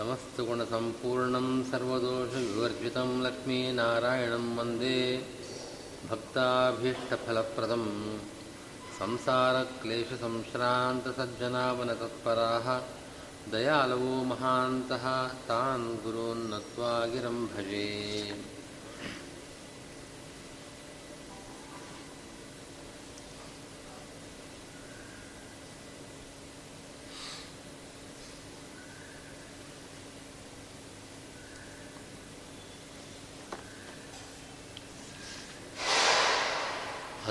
समस्तगुणसम्पूर्णं सर्वदोषविवर्जितं लक्ष्मीनारायणं वन्दे भक्ताभीष्टफलप्रदं संसारक्लेशसंश्रान्तसज्जनावनतत्पराः दयालवो महान्तः तान् गुरून्नत्वा गिरं भजे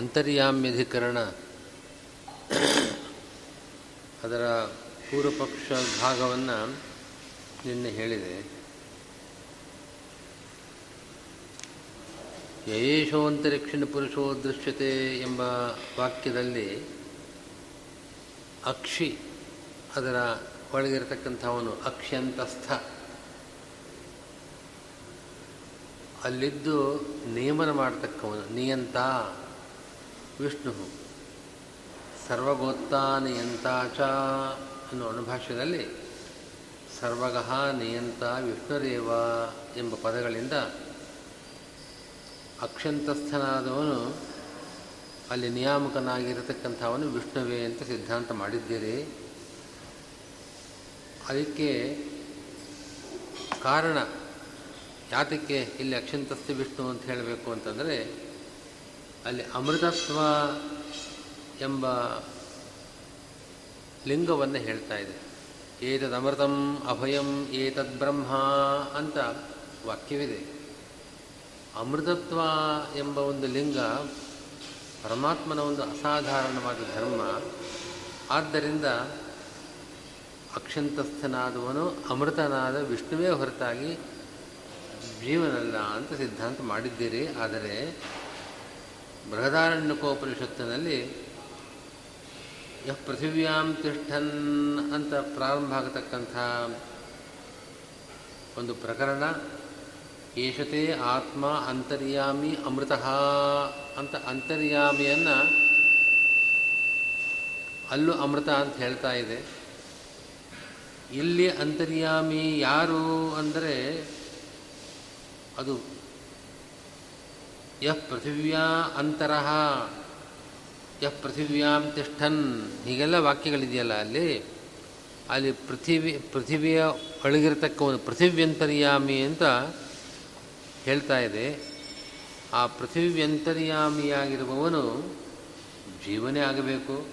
ಅಂತರ್ಯಾಮ್ಯಧಿಕರಣ. ಅದರ ಪೂರ್ವಪಕ್ಷ ಭಾಗವನ್ನು ನಿನ್ನೆ ಹೇಳಿದೆ. ಯಯೇಶೋಂತರಿಕ್ಷಿಣ ಪುರುಷೋ ದೃಶ್ಯತೆ ಎಂಬ ವಾಕ್ಯದಲ್ಲಿ ಅಕ್ಷಿ ಅದರ ಒಳಗಿರತಕ್ಕಂಥವನು ಅಕ್ಷ್ಯಂತಸ್ಥ. ಅಲ್ಲಿದ್ದು ನಿಯಮನ ಮಾಡತಕ್ಕವನು, ನಿಯಂತ. ವಿಷ್ಣು ಸರ್ವಗೋತ್ತಾ ನಿಯಂತಾಚ ಅನ್ನೋ ಅನುಭಾಷ್ಯದಲ್ಲಿ ಸರ್ವಗಃ ನಿಯಂತ ವಿಷ್ಣುರೇವ ಎಂಬ ಪದಗಳಿಂದ ಅಕ್ಷಂತಸ್ಥನಾದವನು ಅಲ್ಲಿ ನಿಯಾಮಕನಾಗಿರತಕ್ಕಂಥವನು ವಿಷ್ಣುವೇ ಅಂತ ಸಿದ್ಧಾಂತ ಮಾಡಿದ್ದೀರಿ. ಅದಕ್ಕೆ ಕಾರಣ ಯಾತಕ್ಕೆ ಇಲ್ಲಿ ಅಕ್ಷಂತಸ್ಥ ವಿಷ್ಣು ಅಂತ ಹೇಳಬೇಕು ಅಂತಂದರೆ ಅಲ್ಲಿ ಅಮೃತತ್ವ ಎಂಬ ಲಿಂಗವನ್ನು ಹೇಳ್ತಾ ಇದೆ. ಏತದ್ ಅಮೃತಂ ಅಭಯಂ, ಏತದ್ ಬ್ರಹ್ಮ ಅಂತ ವಾಕ್ಯವಿದೆ. ಅಮೃತತ್ವ ಎಂಬ ಒಂದು ಲಿಂಗ ಪರಮಾತ್ಮನ ಒಂದು ಅಸಾಧಾರಣವಾದ ಧರ್ಮ. ಆದ್ದರಿಂದ ಅಕ್ಷಂತಸ್ಥನಾದವನು ಅಮೃತನಾದ ವಿಷ್ಣುವೇ ಹೊರತಾಗಿ ಜೀವನಲ್ಲ ಅಂತ ಸಿದ್ಧಾಂತ ಮಾಡಿದ್ದೀರಿ. ಆದರೆ ಬೃಹದಾರಣ್ಯಕೋಪನಿಷತ್ತಿನಲ್ಲಿ, ಯ ಪೃಥಿವ್ಯಾಂ ತಿಷ್ಠನ್ ಅಂತ ಪ್ರಾರಂಭ ಆಗತಕ್ಕಂಥ ಒಂದು ಪ್ರಕರಣ, ಏಷತೆ ಆತ್ಮ ಅಂತರ್ಯಾಮಿ ಅಮೃತ ಅಂತ ಅಂತರ್ಯಾಮಿಯನ್ನು ಅಲ್ಲೂ ಅಮೃತ ಅಂತ ಹೇಳ್ತಾ ಇದೆ. ಇಲ್ಲಿ ಅಂತರ್ಯಾಮಿ ಯಾರು ಅಂದರೆ ಅದು ಯಃ ಪೃಥಿವ್ಯಾ ಅಂತರಃ ಯಃ ಪೃಥಿವ್ಯಾಂ ತಿಷ್ಠನ್ ಹೀಗೆಲ್ಲ ವಾಕ್ಯಗಳಿದೆಯಲ್ಲ ಅಲ್ಲಿ? ಅಲ್ಲಿ ಪೃಥಿವಿ, ಪೃಥಿವಿಯ ಒಂದು ಪೃಥಿವ್ಯಂತರ್ಯಾಮಿ ಅಂತ ಹೇಳ್ತಾ ಇದೆ. ಆ ಪೃಥಿವ್ಯಂತರ್ಯಾಮಿಯಾಗಿರುವವನು ಜೀವನೇ ಆಗಬೇಕು.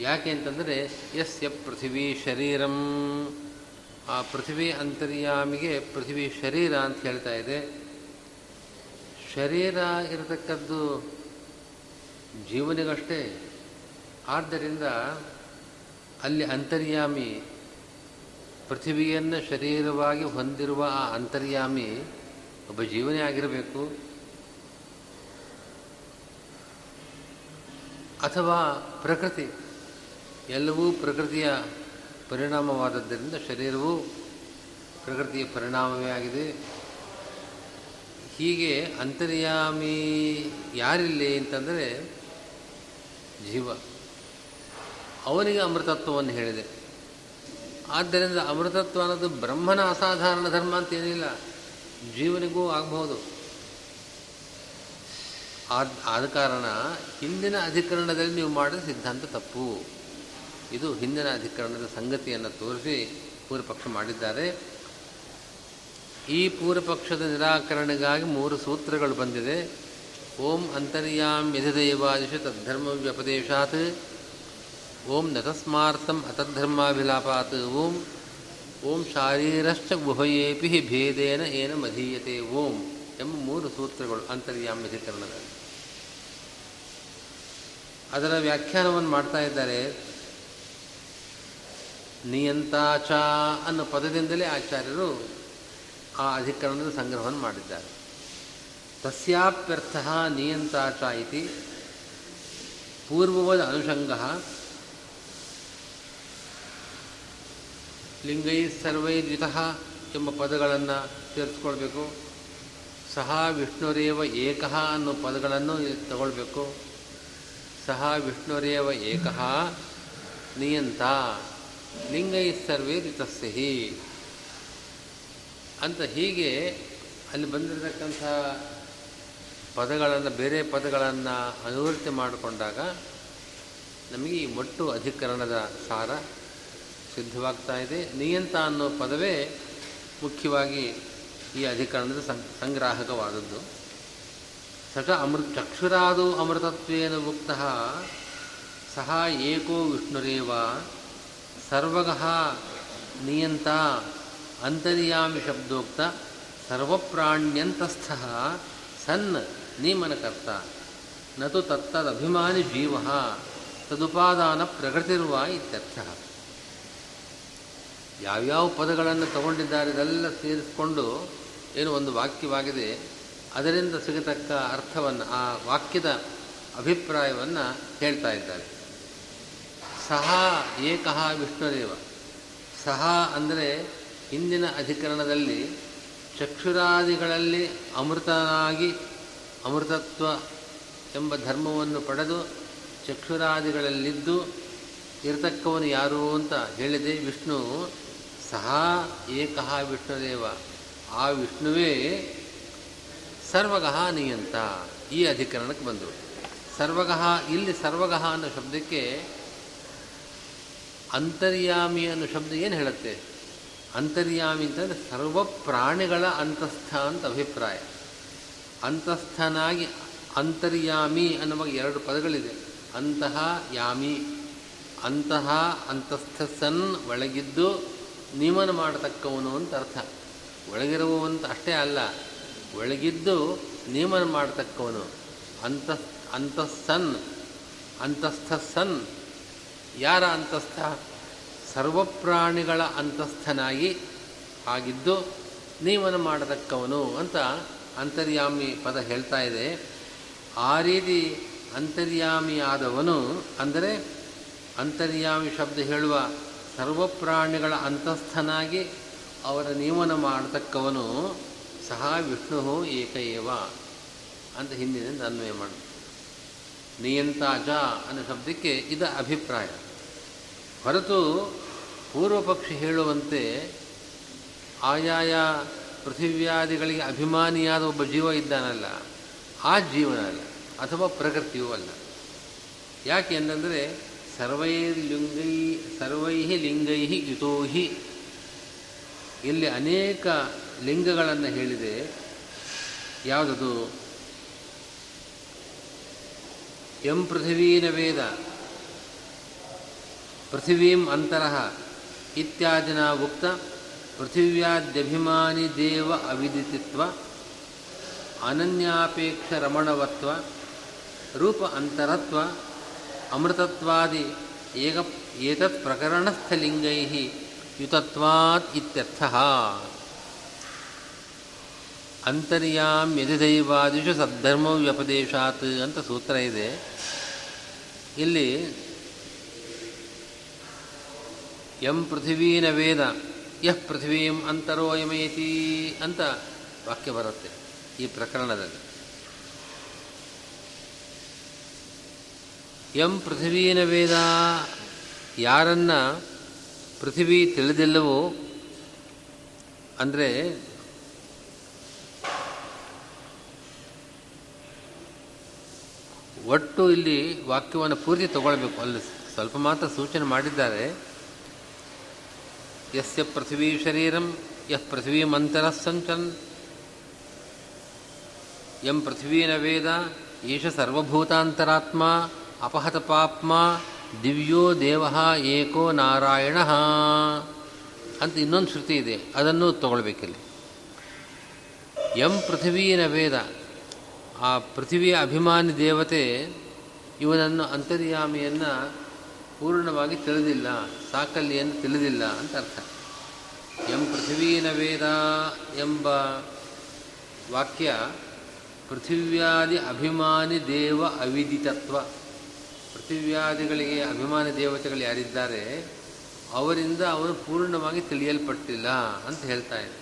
ಯಾಕೆ ಅಂತಂದರೆ ಎಸ್ ಯ ಪೃಥಿವಿ ಶರೀರಂ. ಆ ಪೃಥಿವಿ ಅಂತರ್ಯಾಮಿಗೆ ಪೃಥಿವಿ ಶರೀರ ಅಂತ ಹೇಳ್ತಾ ಇದೆ. ಶರೀರ ಇರತಕ್ಕದ್ದು ಜೀವನಿಗಷ್ಟೇ. ಆದ್ದರಿಂದ ಅಲ್ಲಿ ಅಂತರ್ಯಾಮಿ, ಪೃಥಿವಿಯನ್ನು ಶರೀರವಾಗಿ ಹೊಂದಿರುವ ಆ ಅಂತರ್ಯಾಮಿ ಒಬ್ಬ ಜೀವನೇ ಆಗಿರಬೇಕು. ಅಥವಾ ಪ್ರಕೃತಿ, ಎಲ್ಲವೂ ಪ್ರಕೃತಿಯ ಪರಿಣಾಮವಾದದ್ದರಿಂದ ಶರೀರವು ಪ್ರಕೃತಿಯ ಪರಿಣಾಮವೇ ಆಗಿದೆ. ಹೀಗೆ ಅಂತರ್ಯಾಮಿ ಯಾರಿಲ್ಲಿ ಅಂತಂದರೆ ಜೀವ. ಅವನಿಗೆ ಅಮೃತತ್ವವನ್ನು ಹೇಳಿದೆ. ಆದ್ದರಿಂದ ಅಮೃತತ್ವ ಅನ್ನೋದು ಬ್ರಹ್ಮನ ಅಸಾಧಾರಣ ಧರ್ಮ ಅಂತ ಏನಿಲ್ಲ. ಜೀವನಿಗೂ ಆಗಬಹುದು. ಆದ ಆದ ಕಾರಣ ಹಿಂದಿನ ಅಧಿಕರಣದಲ್ಲಿ ನೀವು ಮಾಡಿದ ಸಿದ್ಧಾಂತ ತಪ್ಪು. ಇದು ಹಿಂದಿನ ಅಧಿಕರಣದ ಸಂಗತಿಯನ್ನು ತೋರಿಸಿ ಪೂರ್ವಪಕ್ಷ ಮಾಡಿದ್ದಾರೆ. ಈ ಪೂರ್ವಪಕ್ಷದ ನಿರಾಕರಣೆಗಾಗಿ ಮೂರು ಸೂತ್ರಗಳು ಬಂದಿದೆ. ಓಂ ಅಂತರ್ಯಾಂ ಯಧಿದೈವಾದಿಶ ತದ್ಧರ್ಮ ವ್ಯಪದೇಶಾತ್. ಓಂ ನತಸ್ಮಾರ್ಥಂ ಅತದ್ಧರ್ಮಾಭಿಲಾಪಾತ್. ಓಂ ಓಂ ಶಾರೀರಶ್ಚ ಉಭಯೇಪಿ ಭೇದೇನ ಏನ ಮಧೀಯತೆ. ಓಂ ಎಂಬ ಮೂರು ಸೂತ್ರಗಳು ಅಂತರ್ಯಾಮ್ಯಧಿಕರಣದ ಅದರ ವ್ಯಾಖ್ಯಾನವನ್ನು ಮಾಡ್ತಾ ಇದ್ದಾರೆ. ನಿಯಂತಾಚ ಅನ್ನೋ ಪದದಿಂದಲೇ ಆಚಾರ್ಯರು ಆ ಅಧಿಕರಣದ ಸಂಗ್ರಹವನ್ನು ಮಾಡಿದ್ದಾರೆ. ತಸ್ಯಾಪ್ಯರ್ಥ ನಿಯಂತಾಚ ಇತಿ ಪೂರ್ವವದ ಅನುಷಂಗ ಲಿಂಗೈ ಸರ್ವೈದ್ವಿತಃ ಎಂಬ ಪದಗಳನ್ನು ಸೇರಿಸ್ಕೊಳ್ಬೇಕು. ಸಹ ವಿಷ್ಣುರೇವ ಏಕಃ ಅನ್ನೋ ಪದಗಳನ್ನು ತಗೊಳ್ಬೇಕು. ಸಹ ವಿಷ್ಣುರೇವ ಏಕಃ ನಿಯಂತ. ಲಿಂಗೈ ಸರ್ವೇ ಅಂತ ಹೀಗೆ ಅಲ್ಲಿ ಬಂದಿರತಕ್ಕಂಥ ಪದಗಳನ್ನು, ಬೇರೆ ಪದಗಳನ್ನು ಅನುವೃತ್ತಿ ಮಾಡಿಕೊಂಡಾಗ ನಮಗೆ ಈ ಒಟ್ಟು ಅಧಿಕರಣದ ಸಾರ ಸಿದ್ಧವಾಗ್ತಾ ಇದೆ. ನಿಯಂತ ಅನ್ನೋ ಪದವೇ ಮುಖ್ಯವಾಗಿ ಈ ಅಧಿಕರಣದ ಸಂಗ್ರಾಹಕವಾದದ್ದು. ಸಟ ಅಮೃತ ಚಕ್ಷುರಾದು ಅಮೃತತ್ವೇನ ಮುಕ್ತ ಸಹ ಏಕೋ ವಿಷ್ಣುರೇವ ಸರ್ವಗಃ ನಿಯಂತ ಅಂತರ್ಯಾಮಿ ಶಬ್ದೋಕ್ತ ಸರ್ವಪ್ರಾಣ್ಯಂತಸ್ಥ ಸನ್ ನೀಮನಕರ್ತ. ನತು ತತ್ತದಭಿಮಾನಿ ಜೀವ ತದುಪಾದಾನ ಪ್ರಕೃತಿರುವ ಇತ್ಯರ್ಥ. ಯಾವ್ಯಾವ ಪದಗಳನ್ನು ತಗೊಂಡಿದ್ದಾರೆ ಇದೆಲ್ಲ ಸೇರಿಸಿಕೊಂಡು ಏನು ಒಂದು ವಾಕ್ಯವಾಗಿದೆ. ಅದರಿಂದ ಸಿಗತಕ್ಕ ಅರ್ಥವನ್ನು, ಆ ವಾಕ್ಯದ ಅಭಿಪ್ರಾಯವನ್ನು ಹೇಳ್ತಾ ಇದ್ದಾರೆ. ಸಹ ಏಕಃ ವಿಷ್ಣುದೇವ. ಸಹ ಅಂದರೆ ಹಿಂದಿನ ಅಧಿಕರಣದಲ್ಲಿ ಚಕ್ಷುರಾದಿಗಳಲ್ಲಿ ಅಮೃತನಾಗಿ ಅಮೃತತ್ವ ಎಂಬ ಧರ್ಮವನ್ನು ಪಡೆದು ಚಕ್ಷುರಾದಿಗಳಲ್ಲಿದ್ದು ಇರತಕ್ಕವನು ಯಾರು ಅಂತ ಹೇಳಿದೆ, ವಿಷ್ಣು ಸಹ ಏಕಃ ವಿಷ್ಣುದೇವ. ಆ ವಿಷ್ಣುವೇ ಸರ್ವಗಃ ನಿಯಂತ ಈ ಅಧಿಕರಣಕ್ಕೆ ಬಂದರು ಸರ್ವಗಹ ಇಲ್ಲಿ ಸರ್ವಗಹ ಅನ್ನೋ ಶಬ್ದಕ್ಕೆ ಅಂತರ್ಯಾಮಿ ಅನ್ನೋ ಶಬ್ದ ಏನು ಹೇಳುತ್ತೆ? ಅಂತರ್ಯಾಮಿ ಅಂತಂದರೆ ಸರ್ವ ಪ್ರಾಣಿಗಳ ಅಂತಸ್ಥ ಅಂತ ಅಭಿಪ್ರಾಯ. ಅಂತಸ್ಥನಾಗಿ ಅಂತರ್ಯಾಮಿ ಅನ್ನುವಾಗ ಎರಡು ಪದಗಳಿದೆ. ಅಂತಹ ಯಾಮಿ, ಅಂತಹ ಅಂತಸ್ಥ ಸನ್ ಒಳಗಿದ್ದು ನಿಯಮನ ಮಾಡತಕ್ಕವನು ಅಂತ ಅರ್ಥ. ಒಳಗಿರುವಂತ ಅಷ್ಟೇ ಅಲ್ಲ, ಒಳಗಿದ್ದು ನಿಯಮನ ಮಾಡತಕ್ಕವನು. ಅಂತ ಅಂತಸ್ಸನ್ ಅಂತಸ್ಥ ಸನ್ ಯಾರ ಅಂತಸ್ಥ? ಸರ್ವಪ್ರಾಣಿಗಳ ಅಂತಸ್ಥನಾಗಿ ಆಗಿದ್ದು ನಿಯಮನ ಮಾಡತಕ್ಕವನು ಅಂತ ಅಂತರ್ಯಾಮಿ ಪದ ಹೇಳ್ತಾ ಇದೆ. ಆ ರೀತಿ ಅಂತರ್ಯಾಮಿಯಾದವನು ಅಂದರೆ ಅಂತರ್ಯಾಮಿ ಶಬ್ದ ಹೇಳುವ ಸರ್ವಪ್ರಾಣಿಗಳ ಅಂತಸ್ಥನಾಗಿ ಅವರ ನಿಯಮನ ಮಾಡತಕ್ಕವನು ಸಹ ವಿಷ್ಣು ಏಕಏವ ಅಂತ ಹಿಂದಿನಿಂದ ಅನ್ವಯ ಮಾಡ. ನಿಯಂತಾಜ ಅನ್ನೋ ಶಬ್ದಕ್ಕೆ ಇದ ಅಭಿಪ್ರಾಯ. ಹೊರತು ಪೂರ್ವಪಕ್ಷಿ ಹೇಳುವಂತೆ ಆಯಾಯ ಪೃಥಿವ್ಯಾದಿಗಳಿಗೆ ಅಭಿಮಾನಿಯಾದ ಒಬ್ಬ ಜೀವ ಇದ್ದಾನಲ್ಲ, ಆ ಜೀವನ ಅಲ್ಲ ಅಥವಾ ಪ್ರಕೃತಿಯೂ ಅಲ್ಲ. ಯಾಕೆ ಅಂತಂದರೆ ಸರ್ವೈರ್ಲಿಂಗೈ ಸರ್ವೈ ಲಿಂಗೈ ಯುತೋಹಿ. ಇಲ್ಲಿ ಅನೇಕ ಲಿಂಗಗಳನ್ನು ಹೇಳಿದೆ. ಯಾವುದದು? ಎಂ ಪೃಥಿವೀನ ವೇದ. ಪೃಥಿವೀಂ ಅಂತರಃ ಇತ್ಯಾದಿನ ಉಕ್ತ ಪೃಥಿವ್ಯಾದ್ಯಭಿಮಾನಿ ದೇವ ಅವಿದಿತಿತ್ವ ಅನನ್ಯಾಪೇಕ್ಷ ರಮಣವತ್ವ ರೂಪ ಅಂತರತ್ವ ಅಮೃತತ್ವಾದಿ ಏಕ ಏತತ್ ಪ್ರಕರಣಸ್ಥಲಿಂಗೈ ಯುತತ್ವಾತ್ ಇತ್ಯರ್ಥ. ಅಂತರ್ಯಾಮ್ಯಧಿದೈವಾದಿಷು ಸದ್ಧರ್ಮ ವ್ಯಪದೇಶಾತ್ ಅಂತ ಸೂತ್ರ ಇದೆ. ಇಲ್ಲಿ ಎಂ ಪೃಥಿವೀನ ವೇದ ಯಹ್ ಪೃಥಿವೀಂ ಅಂತರೋಯಮೇತಿ ಅಂತ ವಾಕ್ಯ ಬರುತ್ತೆ ಈ ಪ್ರಕರಣದಲ್ಲಿ. ಎಂ ಪೃಥಿವೀನ ವೇದ, ಯಾರನ್ನ ಪೃಥಿವಿ ತಿಳಿದಿಲ್ಲವೋ, ಅಂದರೆ ಒಟ್ಟು ಇಲ್ಲಿ ವಾಕ್ಯವನ್ನು ಪೂರ್ತಿ ತಗೊಳ್ಬೇಕು. ಅಲ್ಲಿ ಸ್ವಲ್ಪ ಮಾತ್ರ ಸೂಚನೆ ಮಾಡಿದ್ದಾರೆ. ಯಸ್ಯ ಪೃಥ್ವೀ ಶರೀರಂ ಯಃ ಪೃಥ್ವೀ ಮಂತರ ಸಂಚನ್ ಎಂ ಪೃಥ್ವೀನ ವೇದ ಏಷ ಸರ್ವಭೂತಾಂತರಾತ್ಮ ಅಪಹತ ಪಾಪ್ಮ ದಿವ್ಯೋ ದೇವ ಏಕೋ ನಾರಾಯಣ ಅಂತ ಇನ್ನೊಂದು ಶ್ರುತಿ ಇದೆ, ಅದನ್ನು ತಗೊಳ್ಬೇಕಿಲ್ಲಿ. ಎಂ ಪೃಥ್ವೀನ ವೇದ, ಆ ಪೃಥ್ವಿಯ ಅಭಿಮಾನಿ ದೇವತೆ, ಇವನನ್ನು ಅಂತರ್ಯಾಮಿಯನ್ನು ಪೂರ್ಣವಾಗಿ ತಿಳಿದಿಲ್ಲ ಸಾಕಲ್ಯನ್ನು ತಿಳಿದಿಲ್ಲ ಅಂತ ಅರ್ಥ. ಎಂ ಪೃಥ್ವೀನ ವೇದ ಎಂಬ ವಾಕ್ಯ ಪೃಥಿವ್ಯಾದಿ ಅಭಿಮಾನಿ ದೇವ ಅವಿದಿತತ್ವ. ಪೃಥಿವ್ಯಾದಿಗಳಿಗೆ ಅಭಿಮಾನಿ ದೇವತೆಗಳು ಯಾರಿದ್ದಾರೆ, ಅವರಿಂದ ಅವನು ಪೂರ್ಣವಾಗಿ ತಿಳಿಯಲ್ಪಟ್ಟಿಲ್ಲ ಅಂತ ಹೇಳ್ತಾ ಇದೆ.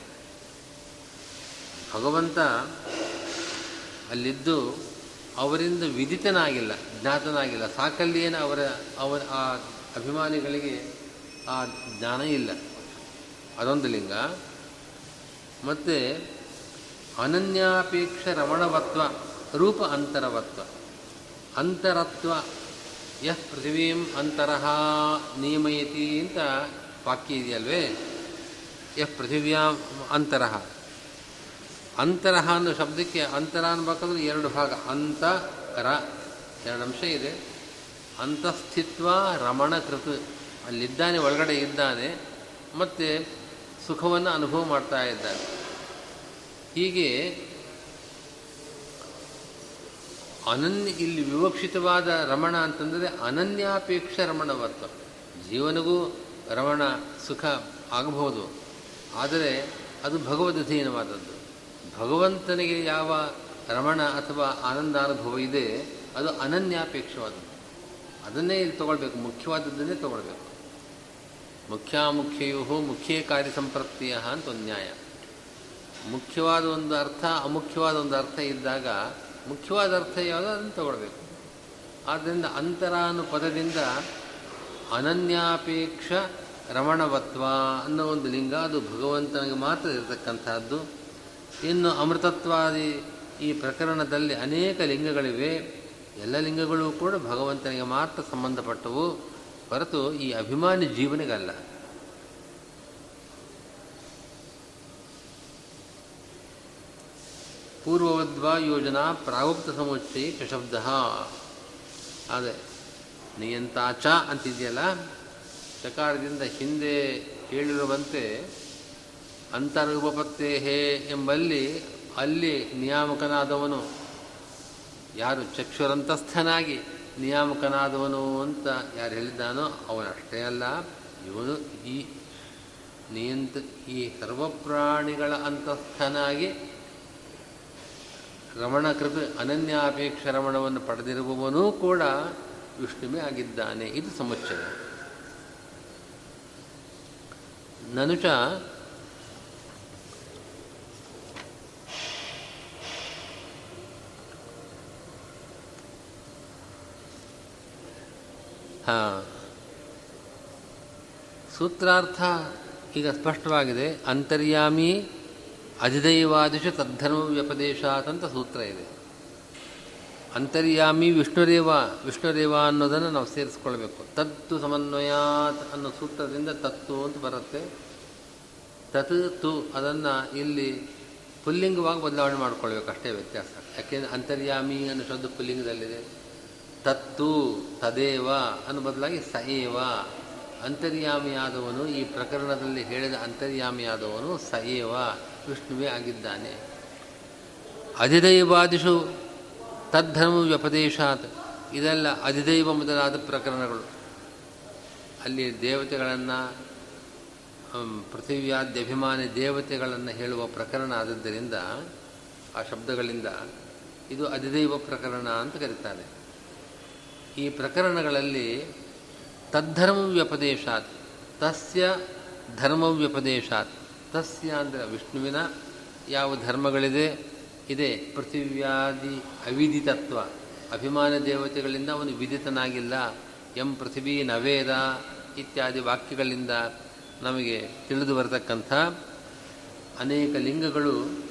ಭಗವಂತ ಅಲ್ಲಿದ್ದು ಅವರಿಂದ ವಿದಿತನಾಗಿಲ್ಲ. ಜ್ಞಾತನಾಗಿಲ್ಲ. ಸಾಕಲ್ಯೇನ ಅವರ ಅವರ, ಆ ಅಭಿಮಾನಿಗಳಿಗೆ ಆ ಜ್ಞಾನ ಇಲ್ಲ. ಅದೊಂದು ಲಿಂಗ. ಮತ್ತು ಅನನ್ಯಾಪೇಕ್ಷ ರಮಣವತ್ವ, ರೂಪ ಅಂತರವತ್ವ. ಅಂತರತ್ವ, ಯಃ ಪೃಥಿವೀಂ ಅಂತರಹ ನಿಯಮಯತಿ ಅಂತ ವಾಕ್ಯ ಇದೆಯಲ್ವೇ? ಯಃ ಪೃಥಿವ್ಯಾಂ ಅಂತರಹ ಅಂತರಃ ಅನ್ನೋ ಶಬ್ದಕ್ಕೆ, ಅಂತರ ಅನ್ಬೇಕಂದ್ರೆ ಎರಡು ಭಾಗ. ಅಂತರ ಎರಡು ಅಂಶ ಇದೆ. ಅಂತಸ್ಥಿತ್ವ ರಮಣಕೃತ್ ಅಲ್ಲಿದ್ದಾನೆ, ಒಳಗಡೆ ಇದ್ದಾನೆ, ಮತ್ತು ಸುಖವನ್ನು ಅನುಭವ ಮಾಡ್ತಾ ಇದ್ದಾನೆ. ಹೀಗೆ ಅನನ್ಯ, ಇಲ್ಲಿ ವಿವಕ್ಷಿತವಾದ ರಮಣ ಅಂತಂದರೆ ಅನನ್ಯಾಪೇಕ್ಷ ರಮಣವತ್ವ ಜೀವನಿಗೂ ರಮಣ, ಸುಖ ಆಗಬಹುದು. ಆದರೆ ಅದು ಭಗವದ್ಧೀನವಾದದ್ದು. ಭಗವಂತನಿಗೆ ಯಾವ ರಮಣ ಅಥವಾ ಆನಂದಾನುಭವ ಇದೆ ಅದು ಅನನ್ಯಾಪೇಕ್ಷವಾದದ್ದು. ಅದನ್ನೇ ಇಲ್ಲಿ ತೊಗೊಳ್ಬೇಕು, ಮುಖ್ಯವಾದದ್ದನ್ನೇ ತೊಗೊಳ್ಬೇಕು. ಮುಖ್ಯಾಮುಖ್ಯಯೋ ಮುಖ್ಯ ಕಾರ್ಯ ಸಂಪ್ರತ್ಯ ಅಂತ ಒಂದು ನ್ಯಾಯ. ಮುಖ್ಯವಾದ ಒಂದು ಅರ್ಥ, ಅಮುಖ್ಯವಾದ ಒಂದು ಅರ್ಥ ಇದ್ದಾಗ ಮುಖ್ಯವಾದ ಅರ್ಥ ಯಾವುದೋ ಅದನ್ನು ತಗೊಳ್ಬೇಕು. ಆದ್ದರಿಂದ ಅಂತರಾನು ಪದದಿಂದ ಅನನ್ಯಾಪೇಕ್ಷ ರಮಣವತ್ವ ಅನ್ನೋ ಒಂದು ಲಿಂಗ ಅದು ಭಗವಂತನಿಗೆ ಮಾತ್ರ ಇರತಕ್ಕಂಥದ್ದು. ಇನ್ನು ಅಮೃತತ್ವಾದಿ ಈ ಪ್ರಕರಣದಲ್ಲಿ ಅನೇಕ ಲಿಂಗಗಳಿವೆ. ಎಲ್ಲ ಲಿಂಗಗಳು ಕೂಡ ಭಗವಂತನಿಗೆ ಮಾತ್ರ ಸಂಬಂಧಪಟ್ಟವು. ಹೊರತು ಈ ಅಭಿಮಾನಿ ಜೀವನಿಗಲ್ಲ. ಪೂರ್ವವದ್ವಾ ಯೋಜನಾ ಪ್ರಾಗುಪ್ತ ಸಮುಚ್ಚಯ ಕಶಬ್ದ ಅದೇ, ನಿಯಂತಾಚ ಅಂತಿದೆಯಲ್ಲ? ಚಕಾರದಿಂದ ಹಿಂದೆ ಹೇಳಿರುವಂತೆ ಹೇ ಎಂಬಲ್ಲಿ, ಅಲ್ಲಿ ನಿಯಾಮಕನಾದವನು ಯಾರು ಚಕ್ಷುರಂತಸ್ಥನಾಗಿ ನಿಯಾಮಕನಾದವನು ಅಂತ ಯಾರು ಹೇಳಿದ್ದಾನೋ ಅವನಷ್ಟೇ ಅಲ್ಲ, ಇವನು ಈ ನಿಯಂತ, ಈ ಸರ್ವಪ್ರಾಣಿಗಳ ಅಂತಸ್ಥನಾಗಿ ರಮಣಕೃತ ಅನನ್ಯಾಪೇಕ್ಷ ರಮಣವನ್ನು ಪಡೆದಿರುವವನೂ ಕೂಡ ವಿಷ್ಣುವೇ ಆಗಿದ್ದಾನೆ. ಇದು ಸಮುಚ್ಚಯ. ನನುಚ ಸೂತ್ರಾರ್ಥ ಈಗ ಸ್ಪಷ್ಟವಾಗಿದೆ. ಅಂತರ್ಯಾಮಿ ಅಧಿದೈವಾದಿಶು ತದ್ಧರ್ಮ ವ್ಯಪದೇಶಾತ್ ಸೂತ್ರ ಇದೆ. ಅಂತರ್ಯಾಮಿ ವಿಷ್ಣುರೇವ ವಿಷ್ಣುರೇವ ಅನ್ನೋದನ್ನು ನಾವು ಸೇರಿಸ್ಕೊಳ್ಬೇಕು. ತತ್ತು ಸಮನ್ವಯಾತ್ ಅನ್ನೋ ಸೂತ್ರದಿಂದ ತತ್ತು ಅಂತ ಬರುತ್ತೆ. ತತ್ ತು ಅದನ್ನು ಇಲ್ಲಿ ಪುಲ್ಲಿಂಗವಾಗಿ ಬದಲಾವಣೆ ಮಾಡ್ಕೊಳ್ಬೇಕು. ಅಷ್ಟೇ ವ್ಯತ್ಯಾಸ. ಯಾಕೆಂದರೆ ಅಂತರ್ಯಾಮಿ ಅನ್ನೋ ಶಬ್ದ ಪುಲ್ಲಿಂಗದಲ್ಲಿದೆ. ತತ್ತು ತದೇವ ಅನ್ನೋ ಬದಲಾಗಿ ಸಏವ. ಏವ ಅಂತರ್ಯಾಮಿಯಾದವನು ಈ ಪ್ರಕರಣದಲ್ಲಿ ಹೇಳಿದ ಅಂತರ್ಯಾಮಿಯಾದವನು ಸಏವ ಏವ ವಿಷ್ಣುವೇ ಆಗಿದ್ದಾನೆ. ಅಧಿದೈವಾದಿಷು ತದ್ಧರ್ಮ ವ್ಯಪದೇಶಾತ್. ಇದೆಲ್ಲ ಅಧಿದೈವ ಮೊದಲಾದ ಪ್ರಕರಣಗಳು. ಅಲ್ಲಿ ದೇವತೆಗಳನ್ನು ಪೃಥಿವ್ಯಾದ್ಯಭಿಮಾನಿ ದೇವತೆಗಳನ್ನು ಹೇಳುವ ಪ್ರಕರಣ ಆದದ್ದರಿಂದ, ಆ ಶಬ್ದಗಳಿಂದ ಇದು ಅಧಿದೈವ ಪ್ರಕರಣ ಅಂತ ಕರೀತಾರೆ. ಈ ಪ್ರಕರಣಗಳಲ್ಲಿ ತದ್ಧರ್ಮ ವ್ಯಪದೇಶಾತ್ ತಸ್ಯ ಧರ್ಮ ವ್ಯಪದೇಶಾತ್ ತಸ್ಯ ಅಂದರೆ ವಿಷ್ಣುವಿನ ಯಾವ ಧರ್ಮಗಳಿದೆ? ಇದೆ ಪೃಥಿವ್ಯಾದಿ ಅವಿದಿತತ್ವ ಅಭಿಮಾನ ದೇವತೆಗಳಿಂದ ಅವನು ವಿದಿತನಾಗಿಲ್ಲ ಎಂ ಪೃಥಿವೀ ನವೇದ ಇತ್ಯಾದಿ ವಾಕ್ಯಗಳಿಂದ ನಮಗೆ ತಿಳಿದು ಬರತಕ್ಕಂಥ ಅನೇಕ ಲಿಂಗಗಳು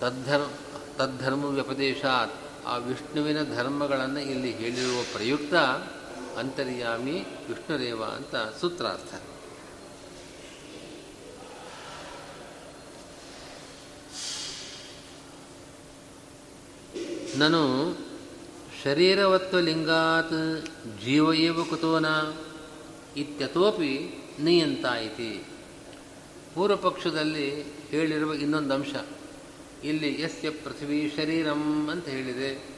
ತದ್ಧರ್ಮ ತದ್ಧರ್ಮ ವ್ಯಪದೇಶಾತ್ ಆ ವಿಷ್ಣುವಿನ ಧರ್ಮಗಳನ್ನು ಇಲ್ಲಿ ಹೇಳಿರುವ ಪ್ರಯುಕ್ತ ಅಂತರ್ಯಾಮಿ ವಿಷ್ಣುರೇವ ಅಂತ ಸೂತ್ರಾರ್ಥ. ನಾನು ಶರೀರವತ್ವಲಿಂಗಾತ್ ಜೀವ ಏವ ಕುತೋನ ಇತ್ಯತೋಪಿ ನಿಯಂತ ಪೂರ್ವಪಕ್ಷದಲ್ಲಿ ಹೇಳಿರುವ ಇನ್ನೊಂದು ಅಂಶ. ಇಲ್ಲಿ ಯಸ್ಯ ಪೃಥ್ವಿ ಶರೀರಂ ಅಂತ ಹೇಳಿದೆ.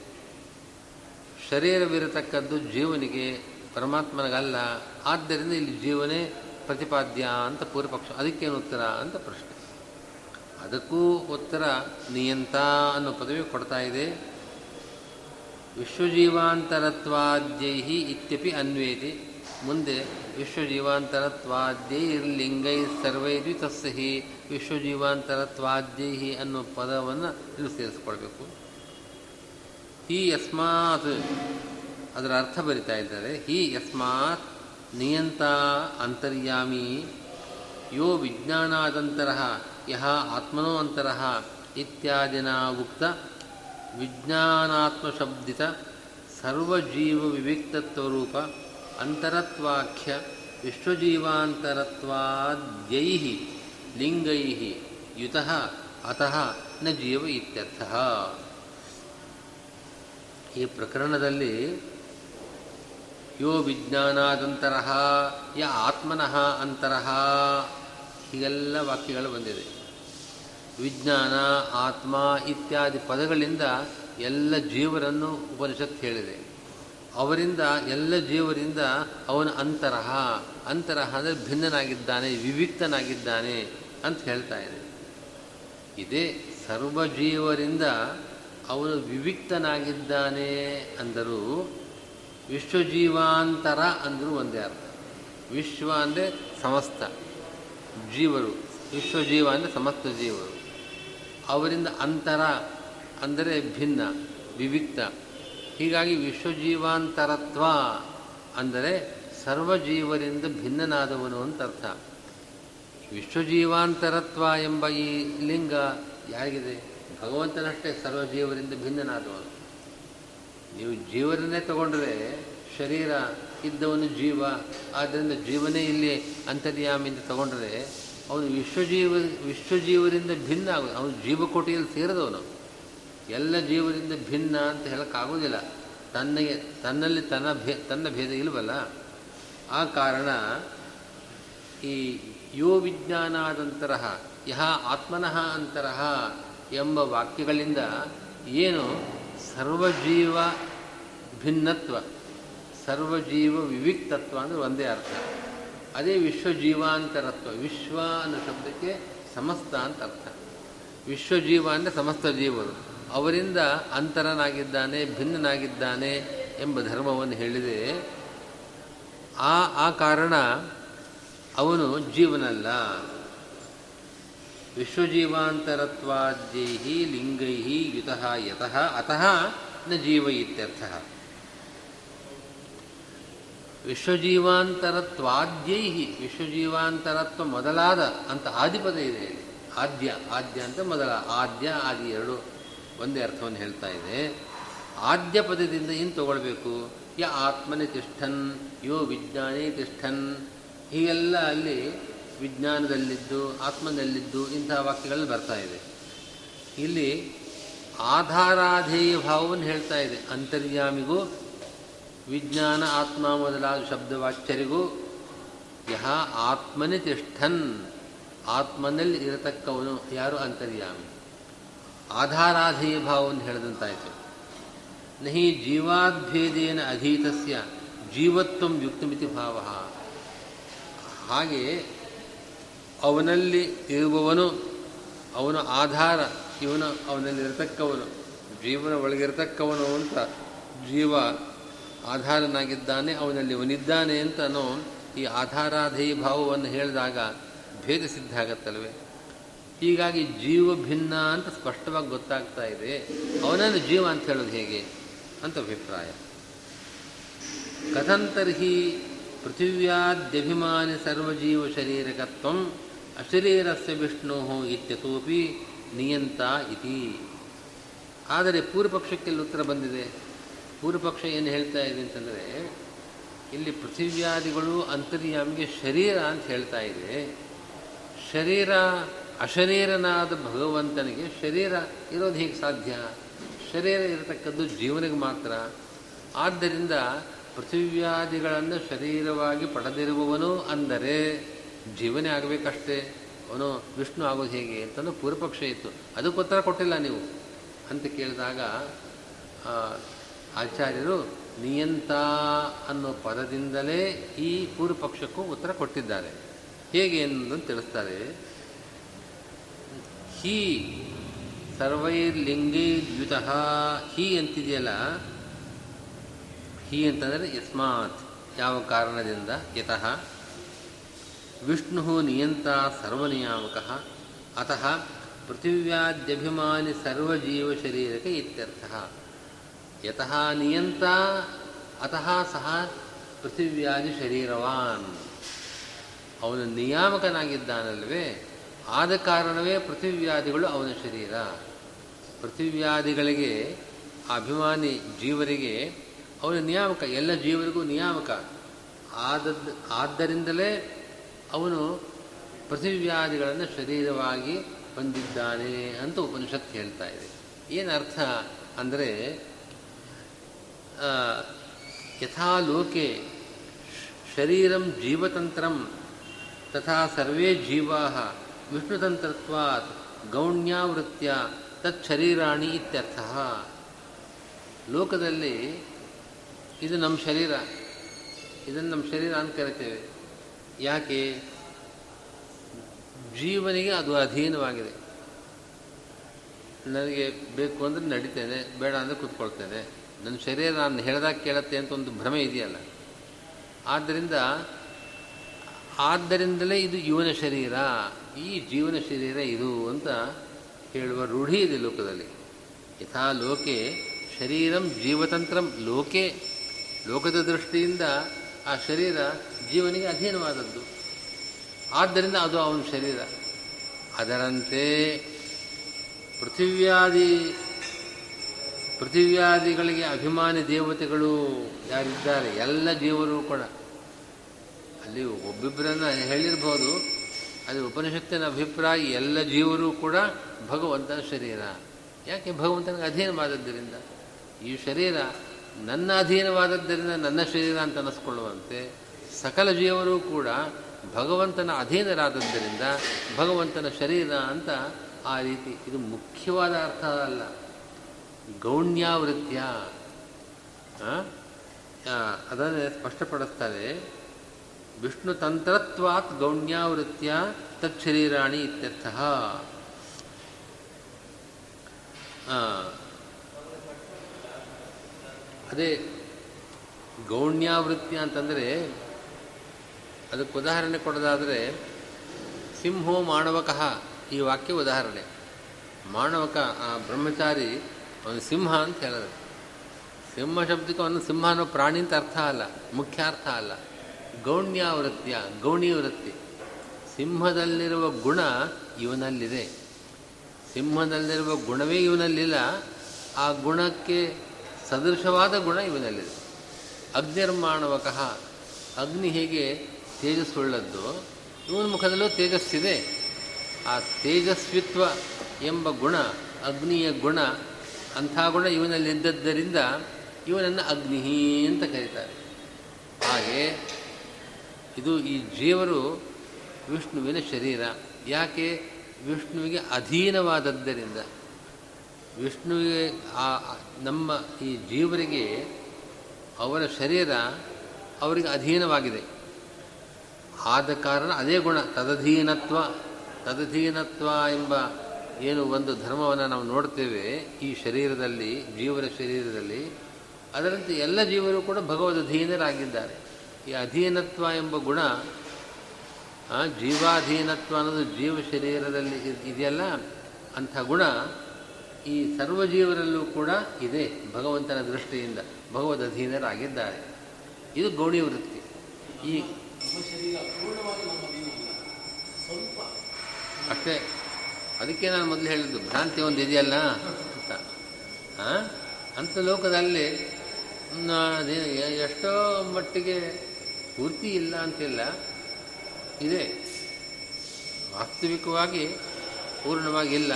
ಶರೀರವಿರತಕ್ಕದ್ದು ಜೀವನಿಗೆ ಪರಮಾತ್ಮನಿಗಲ್ಲ, ಆದ್ದರಿಂದ ಇಲ್ಲಿ ಜೀವನೇ ಪ್ರತಿಪಾದ್ಯ ಅಂತ ಪೂರ್ವಪಕ್ಷ. ಅದಕ್ಕೇನು ಉತ್ತರ ಅಂತ ಪ್ರಶ್ನೆ. ಅದಕ್ಕೂ ಉತ್ತರ ನಿಯಂತ ಅನ್ನೋ ಪದವಿ ಕೊಡ್ತಾ ಇದೆ. ವಿಶ್ವಜೀವಾಂತರತ್ವಾದ್ಯೈ ಇತ್ಯಪಿ ಅನ್ವೇತಿ. ಮುಂದೆ ವಿಶ್ವಜೀವಾಂತರತ್ವಾದ್ಯೈರ್ಲಿಂಗೈ ಸರ್ವೈದ್ವಿ ತಸ್ಯ ಹಿ ಅನ್ನೋ ಪದವನ್ನು ಇಲ್ಲಿ ಸೇರಿಸ್ಕೊಳ್ಬೇಕು. ಹಿ ಯಸ್ಮಾತ್ ಅದರ ಅರ್ಥ ಬರಿತಾ ಇದ್ದಾರೆ. ಹಿ ಯಸ್ಮಾತ್ ನಿಯಂತ ಅಂತರ್ಯಾಮಿ ಯೋ ವಿಜ್ಞಾನಾದಂತರ ಯಹ ಆತ್ಮನೋ ಅಂತರ ಇತ್ಯಾದಿನ ಉಕ್ತ ವಿಜ್ಞಾನಾತ್ಮಶಬ್ದಿತ ಸರ್ವಜೀವ ವಿವಿಕ್ತತ್ವರೂಪ ಅಂತರತ್ವಾಖ್ಯ ವಿಶ್ವಜೀವಾಂತರತ್ವಾದ್ಯೈ ಲಿಂಗೈ ಯುತ ಅತಃ ನ ಜೀವ ಇತ್ಯರ್ಥ. ಈ ಪ್ರಕರಣದಲ್ಲಿ ಯೋ ವಿಜ್ಞಾನಾದಂತರ, ಯ ಆತ್ಮನಃ ಅಂತರಹ ಹೀಗೆಲ್ಲ ವಾಕ್ಯಗಳು ಬಂದಿದೆ. ವಿಜ್ಞಾನ, ಆತ್ಮ ಇತ್ಯಾದಿ ಪದಗಳಿಂದ ಎಲ್ಲ ಜೀವರನ್ನು ಉಪನಿಷತ್ ಹೇಳಿದೆ. ಅವರಿಂದ ಎಲ್ಲ ಜೀವರಿಂದ ಅವನ ಅಂತರಹ. ಅಂತರಹ ಅಂದರೆ ಭಿನ್ನನಾಗಿದ್ದಾನೆ, ವಿವಿಕ್ತನಾಗಿದ್ದಾನೆ ಅಂತ ಹೇಳ್ತಾ ಇದೆ. ಇದೇ ಸರ್ವಜೀವರಿಂದ ಅವನು ವಿವಿಕ್ತನಾಗಿದ್ದಾನೆ ಅಂದರೂ ವಿಶ್ವಜೀವಾಂತರ ಅಂದರೂ ಒಂದೇ ಅರ್ಥ. ವಿಶ್ವ ಅಂದರೆ ಸಮಸ್ತ ಜೀವರು. ವಿಶ್ವಜೀವ ಅಂದರೆ ಸಮಸ್ತ ಜೀವರು. ಅವರಿಂದ ಅಂತರ ಅಂದರೆ ಭಿನ್ನ, ವಿವಿಕ್ತ. ಹೀಗಾಗಿ ವಿಶ್ವಜೀವಾಂತರತ್ವ ಅಂದರೆ ಸರ್ವಜೀವರಿಂದ ಭಿನ್ನನಾದವನು ಅಂತ ಅರ್ಥ. ವಿಶ್ವಜೀವಾಂತರತ್ವ ಎಂಬ ಈ ಲಿಂಗ ಯಾರಿಗಿದೆ? ಭಗವಂತನಷ್ಟೇ ಸರ್ವಜೀವರಿಂದ ಭಿನ್ನನಾದವನು. ನೀವು ಜೀವನನ್ನೇ ತಗೊಂಡ್ರೆ ಶರೀರ ಇದ್ದವನು ಜೀವ, ಆದ್ದರಿಂದ ಜೀವನೇ ಇಲ್ಲಿ ಅಂತರ್ಯಾಮಿಂದ ತಗೊಂಡ್ರೆ ಅವನು ವಿಶ್ವಜೀವ, ವಿಶ್ವಜೀವರಿಂದ ಭಿನ್ನ ಆಗ ಅವನು ಜೀವಕೋಟಿಯಲ್ಲಿ ಸೇರಿದವನು. ಎಲ್ಲ ಜೀವದಿಂದ ಭಿನ್ನ ಅಂತ ಹೇಳೋಕ್ಕಾಗೋದಿಲ್ಲ. ತನ್ನಗೆ, ತನ್ನಲ್ಲಿ ತನ್ನ ಭೇ, ತನ್ನ ಭೇದ ಇಲ್ವಲ್ಲ? ಆ ಕಾರಣ ಈ ಯೋ ವಿಜ್ಞಾನಾದಂತರ ಯಹ ಆತ್ಮನಃ ಅಂತರಹ ಎಂಬ ವಾಕ್ಯಗಳಿಂದ ಏನು? ಸರ್ವಜೀವ ಭಿನ್ನತ್ವ, ಸರ್ವಜೀವ ವಿವಿಕ್ತತ್ವ ಅಂದರೆ ಒಂದೇ ಅರ್ಥ. ಅದೇ ವಿಶ್ವಜೀವಾಂತರತ್ವ, ವಿಶ್ವ ಅನ್ನೋ ಶಬ್ದಕ್ಕೆ ಸಮಸ್ತ ಅಂತ ಅರ್ಥ. ವಿಶ್ವಜೀವ ಅಂದರೆ ಸಮಸ್ತ ಜೀವರು. ಅವರಿಂದ ಅಂತರನಾಗಿದ್ದಾನೆ, ಭಿನ್ನನಾಗಿದ್ದಾನೆ ಎಂಬ ಧರ್ಮವನ್ನು ಹೇಳಿದೆ. ಆ ಆ ಕಾರಣ ಅವನು ಜೀವನಲ್ಲ. ವಿಶ್ವಜೀವಾಂತರತ್ವಾದ್ಯೈ ಲಿಂಗೈ ಯುತಃ ಯತಃ ಅತಃ ನ ಜೀವ ಇತ್ಯರ್ಥ. ವಿಶ್ವಜೀವಾಂತರತ್ವಾದ್ಯೈ ವಿಶ್ವಜೀವಾಂತರತ್ವ ಮೊದಲಾದ ಅಂತ ಆದಿಪದ ಇದೆ. ಆದ್ಯ ಆದ್ಯ ಅಂತ ಮೊದಲ, ಆದ್ಯ, ಆದಿ ಎರಡು. ಒಂದೇ ಅರ್ಥವನ್ನು ಹೇಳ್ತಾ ಇದೆ. ಆದ್ಯ ಪದದಿಂದ ಏನು ತಗೊಳ್ಬೇಕು? ಯ ಆತ್ಮನೇ ತಿಷ್ಠನ್, ಯೋ ವಿಜ್ಞಾನೇ ತಿಷ್ಠನ್. ಹೀಗೆಲ್ಲ ಅಲ್ಲಿ ವಿಜ್ಞಾನದಲ್ಲಿದ್ದು, ಆತ್ಮನಲ್ಲಿದ್ದು ಇಂತಹ ವಾಕ್ಯಗಳಲ್ಲಿ ಬರ್ತಾ ಇದೆ. ಇಲ್ಲಿ ಆಧಾರಾಧೇಯ ಭಾವವನ್ನು ಹೇಳ್ತಾ ಇದೆ. ಅಂತರ್ಯಾಮಿಗೂ, ವಿಜ್ಞಾನ ಆತ್ಮ ಮೊದಲಾದ ಶಬ್ದವಾಚ್ಯರಿಗೂ, ಯಹ ಆತ್ಮನೇ ತಿಷ್ಠನ್. ಆತ್ಮನಲ್ಲಿ ಇರತಕ್ಕವನು ಯಾರು? ಅಂತರ್ಯಾಮಿ. ಆಧಾರಾಧೇಯ ಭಾವವನ್ನು ಹೇಳಿದಂತಾಯಿತು. ನಹಿ ಜೀವಾದ್ಭೇದೇನ ಅಧೀತಸ್ಯ ಜೀವತ್ವಂ ಯುಕ್ತಮಿತಿ ಭಾವ. ಹಾಗೆ ಅವನಲ್ಲಿ ಇರುವವನು, ಅವನ ಆಧಾರ ಇವನು ಅವನಲ್ಲಿರತಕ್ಕವನು, ಜೀವನ ಒಳಗಿರತಕ್ಕವನು ಅಂತ ಜೀವ ಆಧಾರನಾಗಿದ್ದಾನೆ, ಅವನಲ್ಲಿ ಅವನಿದ್ದಾನೆ ಅಂತನೋ ಈ ಆಧಾರಾಧೇಯ ಭಾವವನ್ನು ಹೇಳಿದಾಗ ಭೇದ ಸಿದ್ಧ ಆಗತ್ತಲ್ವೇ? ಹೀಗಾಗಿ ಜೀವ ಭಿನ್ನ ಅಂತ ಸ್ಪಷ್ಟವಾಗಿ ಗೊತ್ತಾಗ್ತಾ ಇದೆ. ಅವನನ್ನು ಜೀವ ಅಂತ ಹೇಳೋದು ಹೇಗೆ ಅಂತ ಅಭಿಪ್ರಾಯ. ಕಥಂತರ್ಹಿ ಪೃಥಿವ್ಯಾದ್ಯಭಿಮಾನಿ ಸರ್ವಜೀವ ಶರೀರಕತ್ವ ಅಶರೀರಸ್ಯ ವಿಷ್ಣು ಇತ್ಯತೋಪಿ ನಿಯಂತ ಇತಿ. ಆದರೆ ಪೂರ್ವಪಕ್ಷಕ್ಕೆಲ್ಲ ಉತ್ತರ ಬಂದಿದೆ. ಪೂರ್ವಪಕ್ಷ ಏನು ಹೇಳ್ತಾ ಇದೆ ಅಂತಂದರೆ, ಇಲ್ಲಿ ಪೃಥಿವ್ಯಾದಿಗಳು ಅಂತರ್ಯಾಮಿಗೆ ಶರೀರ ಅಂತ ಹೇಳ್ತಾ ಇದೆ. ಶರೀರ ಅಶರೀರನಾದ ಭಗವಂತನಿಗೆ ಶರೀರ ಇರೋದು ಹೇಗೆ ಸಾಧ್ಯ? ಶರೀರ ಇರತಕ್ಕದ್ದು ಜೀವನಿಗೆ ಮಾತ್ರ. ಆದ್ದರಿಂದ ಪೃಥಿವ್ಯಾದಿಗಳನ್ನು ಶರೀರವಾಗಿ ಪಡೆದಿರುವವನು ಅಂದರೆ ಜೀವನೇ ಆಗಬೇಕಷ್ಟೇ. ಅವನು ವಿಷ್ಣು ಆಗೋದು ಹೇಗೆ ಅಂತಂದು ಪೂರ್ವಪಕ್ಷ ಇತ್ತು. ಅದಕ್ಕೆ ಉತ್ತರ ಕೊಟ್ಟಿಲ್ಲ ನೀವು. ಅಂತ ಕೇಳಿದಾಗ ಆಚಾರ್ಯರು ನಿಯಂತ ಅನ್ನೋ ಪದದಿಂದಲೇ ಈ ಪೂರ್ವಪಕ್ಷಕ್ಕೂ ಉತ್ತರ ಕೊಟ್ಟಿದ್ದಾರೆ. ಹೇಗೆ ಎಂದು ತಿಳಿಸ್ತಾರೆ. ಹಿ ಸರ್ವೈರ್ಲಿಂಗೈರ್ಯುತ ಹಿ ಅಂತಿದೆಯಲ್ಲ? ಹಿ ಅಂತಂದರೆ ಯಸ್ಮಾತ್, ಯಾವ ಕಾರಣದಿಂದ? ಯತಃ. ವಿಷ್ಣು ನಿಯಂತ ಸರ್ವನಿಯಾಮಕ. ಅತಃ ಪೃಥಿವ್ಯಾದ್ಯಭಿಮಾನಿ ಸರ್ವಜೀವ ಶರೀರಕ್ಕೆ ಇತ್ಯರ್ಥ. ಯತಃ ನಿಯಂತ ಅತಃ ಸಹ ಪೃಥಿವ್ಯಾದಿ ಶರೀರವಾನ್. ಅವನು ನಿಯಾಮಕನಾಗಿದ್ದಾನಲ್ವೇ? ಆದ ಕಾರಣವೇ ಪೃಥಿವ್ಯಾಧಿಗಳು ಅವನ ಶರೀರ. ಪೃಥಿವ್ಯಾಧಿಗಳಿಗೆ ಅಭಿಮಾನಿ ಜೀವರಿಗೆ ಅವನ ನಿಯಾಮಕ, ಎಲ್ಲ ಜೀವರಿಗೂ ನಿಯಾಮಕ. ಆದದ್ದು ಆದ್ದರಿಂದಲೇ ಅವನು ಪೃಥಿವ್ಯಾಧಿಗಳನ್ನು ಶರೀರವಾಗಿ ಹೊಂದಿದ್ದಾನೆ ಅಂತ ಉಪನಿಷತ್ತು ಹೇಳ್ತಾ ಇದೆ. ಏನರ್ಥ ಅಂದರೆ ಯಥಾ ಲೋಕೆ ಶರೀರಂ ಜೀವತಂತ್ರಂ ತಥಾ ಸರ್ವೇ ಜೀವಾ ವಿಷ್ಣುತಂತ್ರತ್ವಾತ್ ಗೌಣ್ಯಾವೃತ್ಯ ತತ್ಶರೀರಾಣಿ ಇತ್ಯರ್ಥ. ಲೋಕದಲ್ಲಿ ಇದು ನಮ್ಮ ಶರೀರ. ಇದನ್ನು ನಮ್ಮ ಶರೀರ ಅಂತ ಕರಿತೇವೆ. ಯಾಕೆ? ಜೀವನಿಗೆ ಅದು ಅಧೀನವಾಗಿದೆ. ನನಗೆ ಬೇಕು ಅಂದರೆ ನಡಿತೇನೆ, ಬೇಡ ಅಂದರೆ ಕೂತ್ಕೊಳ್ತೇನೆ. ನನ್ನ ಶರೀರ ನಾನು ಹೇಳ್ದಾಗ ಕೇಳತ್ತೆ ಅಂತ ಒಂದು ಭ್ರಮೆ ಇದೆಯಲ್ಲ. ಆದ್ದರಿಂದ, ಆದ್ದರಿಂದಲೇ ಇದು ಇವನ ಶರೀರ. ಈ ಜೀವನ ಶರೀರ ಇದು ಅಂತ ಹೇಳುವ ರೂಢಿ ಇದೆ ಲೋಕದಲ್ಲಿ. ಯಥಾ ಲೋಕೆ ಶರೀರಂ ಜೀವತಂತ್ರಂ ಲೋಕೆ. ಲೋಕದ ದೃಷ್ಟಿಯಿಂದ ಆ ಶರೀರ ಜೀವನಿಗೆ ಅಧೀನವಾದದ್ದು. ಆದ್ದರಿಂದ ಅದು ಅವನ ಶರೀರ. ಅದರಂತೆ ಪೃಥಿವ್ಯಾದಿ ಪೃಥಿವ್ಯಾದಿಗಳಿಗೆ ಅಭಿಮಾನಿ ದೇವತೆಗಳು ಯಾರಿದ್ದಾರೆ? ಎಲ್ಲ ಜೀವರು ಕೂಡ. ಅಲ್ಲಿ ಒಬ್ಬಿಬ್ಬರನ್ನು ಹೇಳಿರ್ಬೋದು ಅದು ಉಪನಿಷತ್ತಿನ ಅಭಿಪ್ರಾಯ ಎಲ್ಲ ಜೀವರು ಕೂಡ ಭಗವಂತನ ಶರೀರ. ಯಾಕೆ ಭಗವಂತನಿಗೆ ಅಧೀನವಾದದ್ದರಿಂದ? ಈ ಶರೀರ ನನ್ನ ಅಧೀನವಾದದ್ದರಿಂದ ನನ್ನ ಶರೀರ ಅಂತ ಅನ್ನಿಸ್ಕೊಳ್ಳುವಂತೆ ಸಕಲ ಜೀವರು ಕೂಡ ಭಗವಂತನ ಅಧೀನರಾದದ್ದರಿಂದ ಭಗವಂತನ ಶರೀರ ಅಂತ ಆ ರೀತಿ. ಇದು ಮುಖ್ಯವಾದ ಅರ್ಥ ಅಲ್ಲ. ಗೌಣ್ಯಾವೃತ್ಯ ಅದನ್ನೇ ಸ್ಪಷ್ಟಪಡಿಸ್ತಾರೆ. ವಿಷ್ಣು ತಂತ್ರತ್ವಾತ್ ಗೌಣ್ಯಾವೃತ್ಯ ತತ್ಶರೀರಾಣಿ ಇತ್ಯರ್ಥ. ಅದೇ ಗೌಣ್ಯಾವೃತ್ತಿ ಅಂತಂದರೆ ಅದಕ್ಕೆ ಉದಾಹರಣೆ ಕೊಡೋದಾದರೆ ಸಿಂಹೋ ಮಾಣವಕಃ ಈ ವಾಕ್ಯ ಉದಾಹರಣೆ. ಮಾಣವಕ ಆ ಬ್ರಹ್ಮಚಾರಿ ಅವನು ಸಿಂಹ ಅಂತ ಹೇಳಿದ್ರೆ ಸಿಂಹ ಶಬ್ದಕ್ಕೆ ಅವನು ಸಿಂಹ ಅನ್ನೋ ಪ್ರಾಣಿ ಅಂತ ಅರ್ಥ ಅಲ್ಲ ಮುಖ್ಯ ಅರ್ಥ ಅಲ್ಲ. ಗೌಣ್ಯಾವೃತ್ಯ ಗೌಣಿ ವೃತ್ತಿ ಸಿಂಹದಲ್ಲಿರುವ ಗುಣ ಇವನಲ್ಲಿದೆ. ಸಿಂಹದಲ್ಲಿರುವ ಗುಣವೇ ಇವನಲ್ಲಿಲ್ಲ. ಆ ಗುಣಕ್ಕೆ ಸದೃಶವಾದ ಗುಣ ಇವನಲ್ಲಿದೆ. ಅಗ್ನಿರ್ಮಾಣವಕಃ ಅಗ್ನಿ ಹೇಗೆ ತೇಜಸ್ಸುಳ್ಳದ್ದು, ಇವನ ಮುಖದಲ್ಲೂ ತೇಜಸ್ಸಿದೆ. ಆ ತೇಜಸ್ವಿತ್ವ ಎಂಬ ಗುಣ, ಅಗ್ನಿಯ ಗುಣ, ಅಂಥ ಗುಣ ಇವನಲ್ಲಿದ್ದದ್ದರಿಂದ ಇವನನ್ನು ಅಗ್ನಿ ಅಂತ ಕರೀತಾರೆ. ಹಾಗೆ ಇದು ಈ ಜೀವರು ವಿಷ್ಣುವಿನ ಶರೀರ. ಯಾಕೆ? ವಿಷ್ಣುವಿಗೆ ಅಧೀನವಾದದ್ದರಿಂದ ವಿಷ್ಣುವಿಗೆ ಆ, ನಮ್ಮ ಈ ಜೀವರಿಗೆ ಅವರ ಶರೀರ ಅವರಿಗೆ ಅಧೀನವಾಗಿದೆ. ಆದ ಕಾರಣ ಅದೇ ಗುಣ, ತದಧೀನತ್ವ. ತದಧೀನತ್ವ ಎಂಬ ಏನು ಒಂದು ಧರ್ಮವನ್ನು ನಾವು ನೋಡ್ತೇವೆ ಈ ಶರೀರದಲ್ಲಿ, ಜೀವರ ಶರೀರದಲ್ಲಿ. ಅದರಂತೆ ಎಲ್ಲ ಜೀವರು ಕೂಡ ಭಗವದ್ ಅಧೀನರಾಗಿದ್ದಾರೆ. ಈ ಅಧೀನತ್ವ ಎಂಬ ಗುಣ ಜೀವಾಧೀನತ್ವ ಅನ್ನೋದು ಜೀವ ಶರೀರದಲ್ಲಿ ಇದೆಯಲ್ಲ? ಅಂಥ ಗುಣ ಈ ಸರ್ವಜೀವರಲ್ಲೂ ಕೂಡ ಇದೆ ಭಗವಂತನ ದೃಷ್ಟಿಯಿಂದ. ಭಗವದ್ ಅಧೀನರಾಗಿದ್ದಾರೆ. ಇದು ಗೌಣಿ ವೃತ್ತಿ. ಈ ಅಷ್ಟೇ. ಅದಕ್ಕೆ ನಾನು ಮೊದಲು ಹೇಳಿದ್ದು, ಭ್ರಾಂತಿ ಒಂದು ಇದೆಯಲ್ಲ? ಅಂತ. ಅಂಥ ಲೋಕದಲ್ಲಿ ಎಷ್ಟೋ ಮಟ್ಟಿಗೆ ಪೂರ್ತಿ ಇಲ್ಲ ಅಂತಿಲ್ಲ ಇದೆ. ವಾಸ್ತವಿಕವಾಗಿ ಪೂರ್ಣವಾಗಿ ಇಲ್ಲ.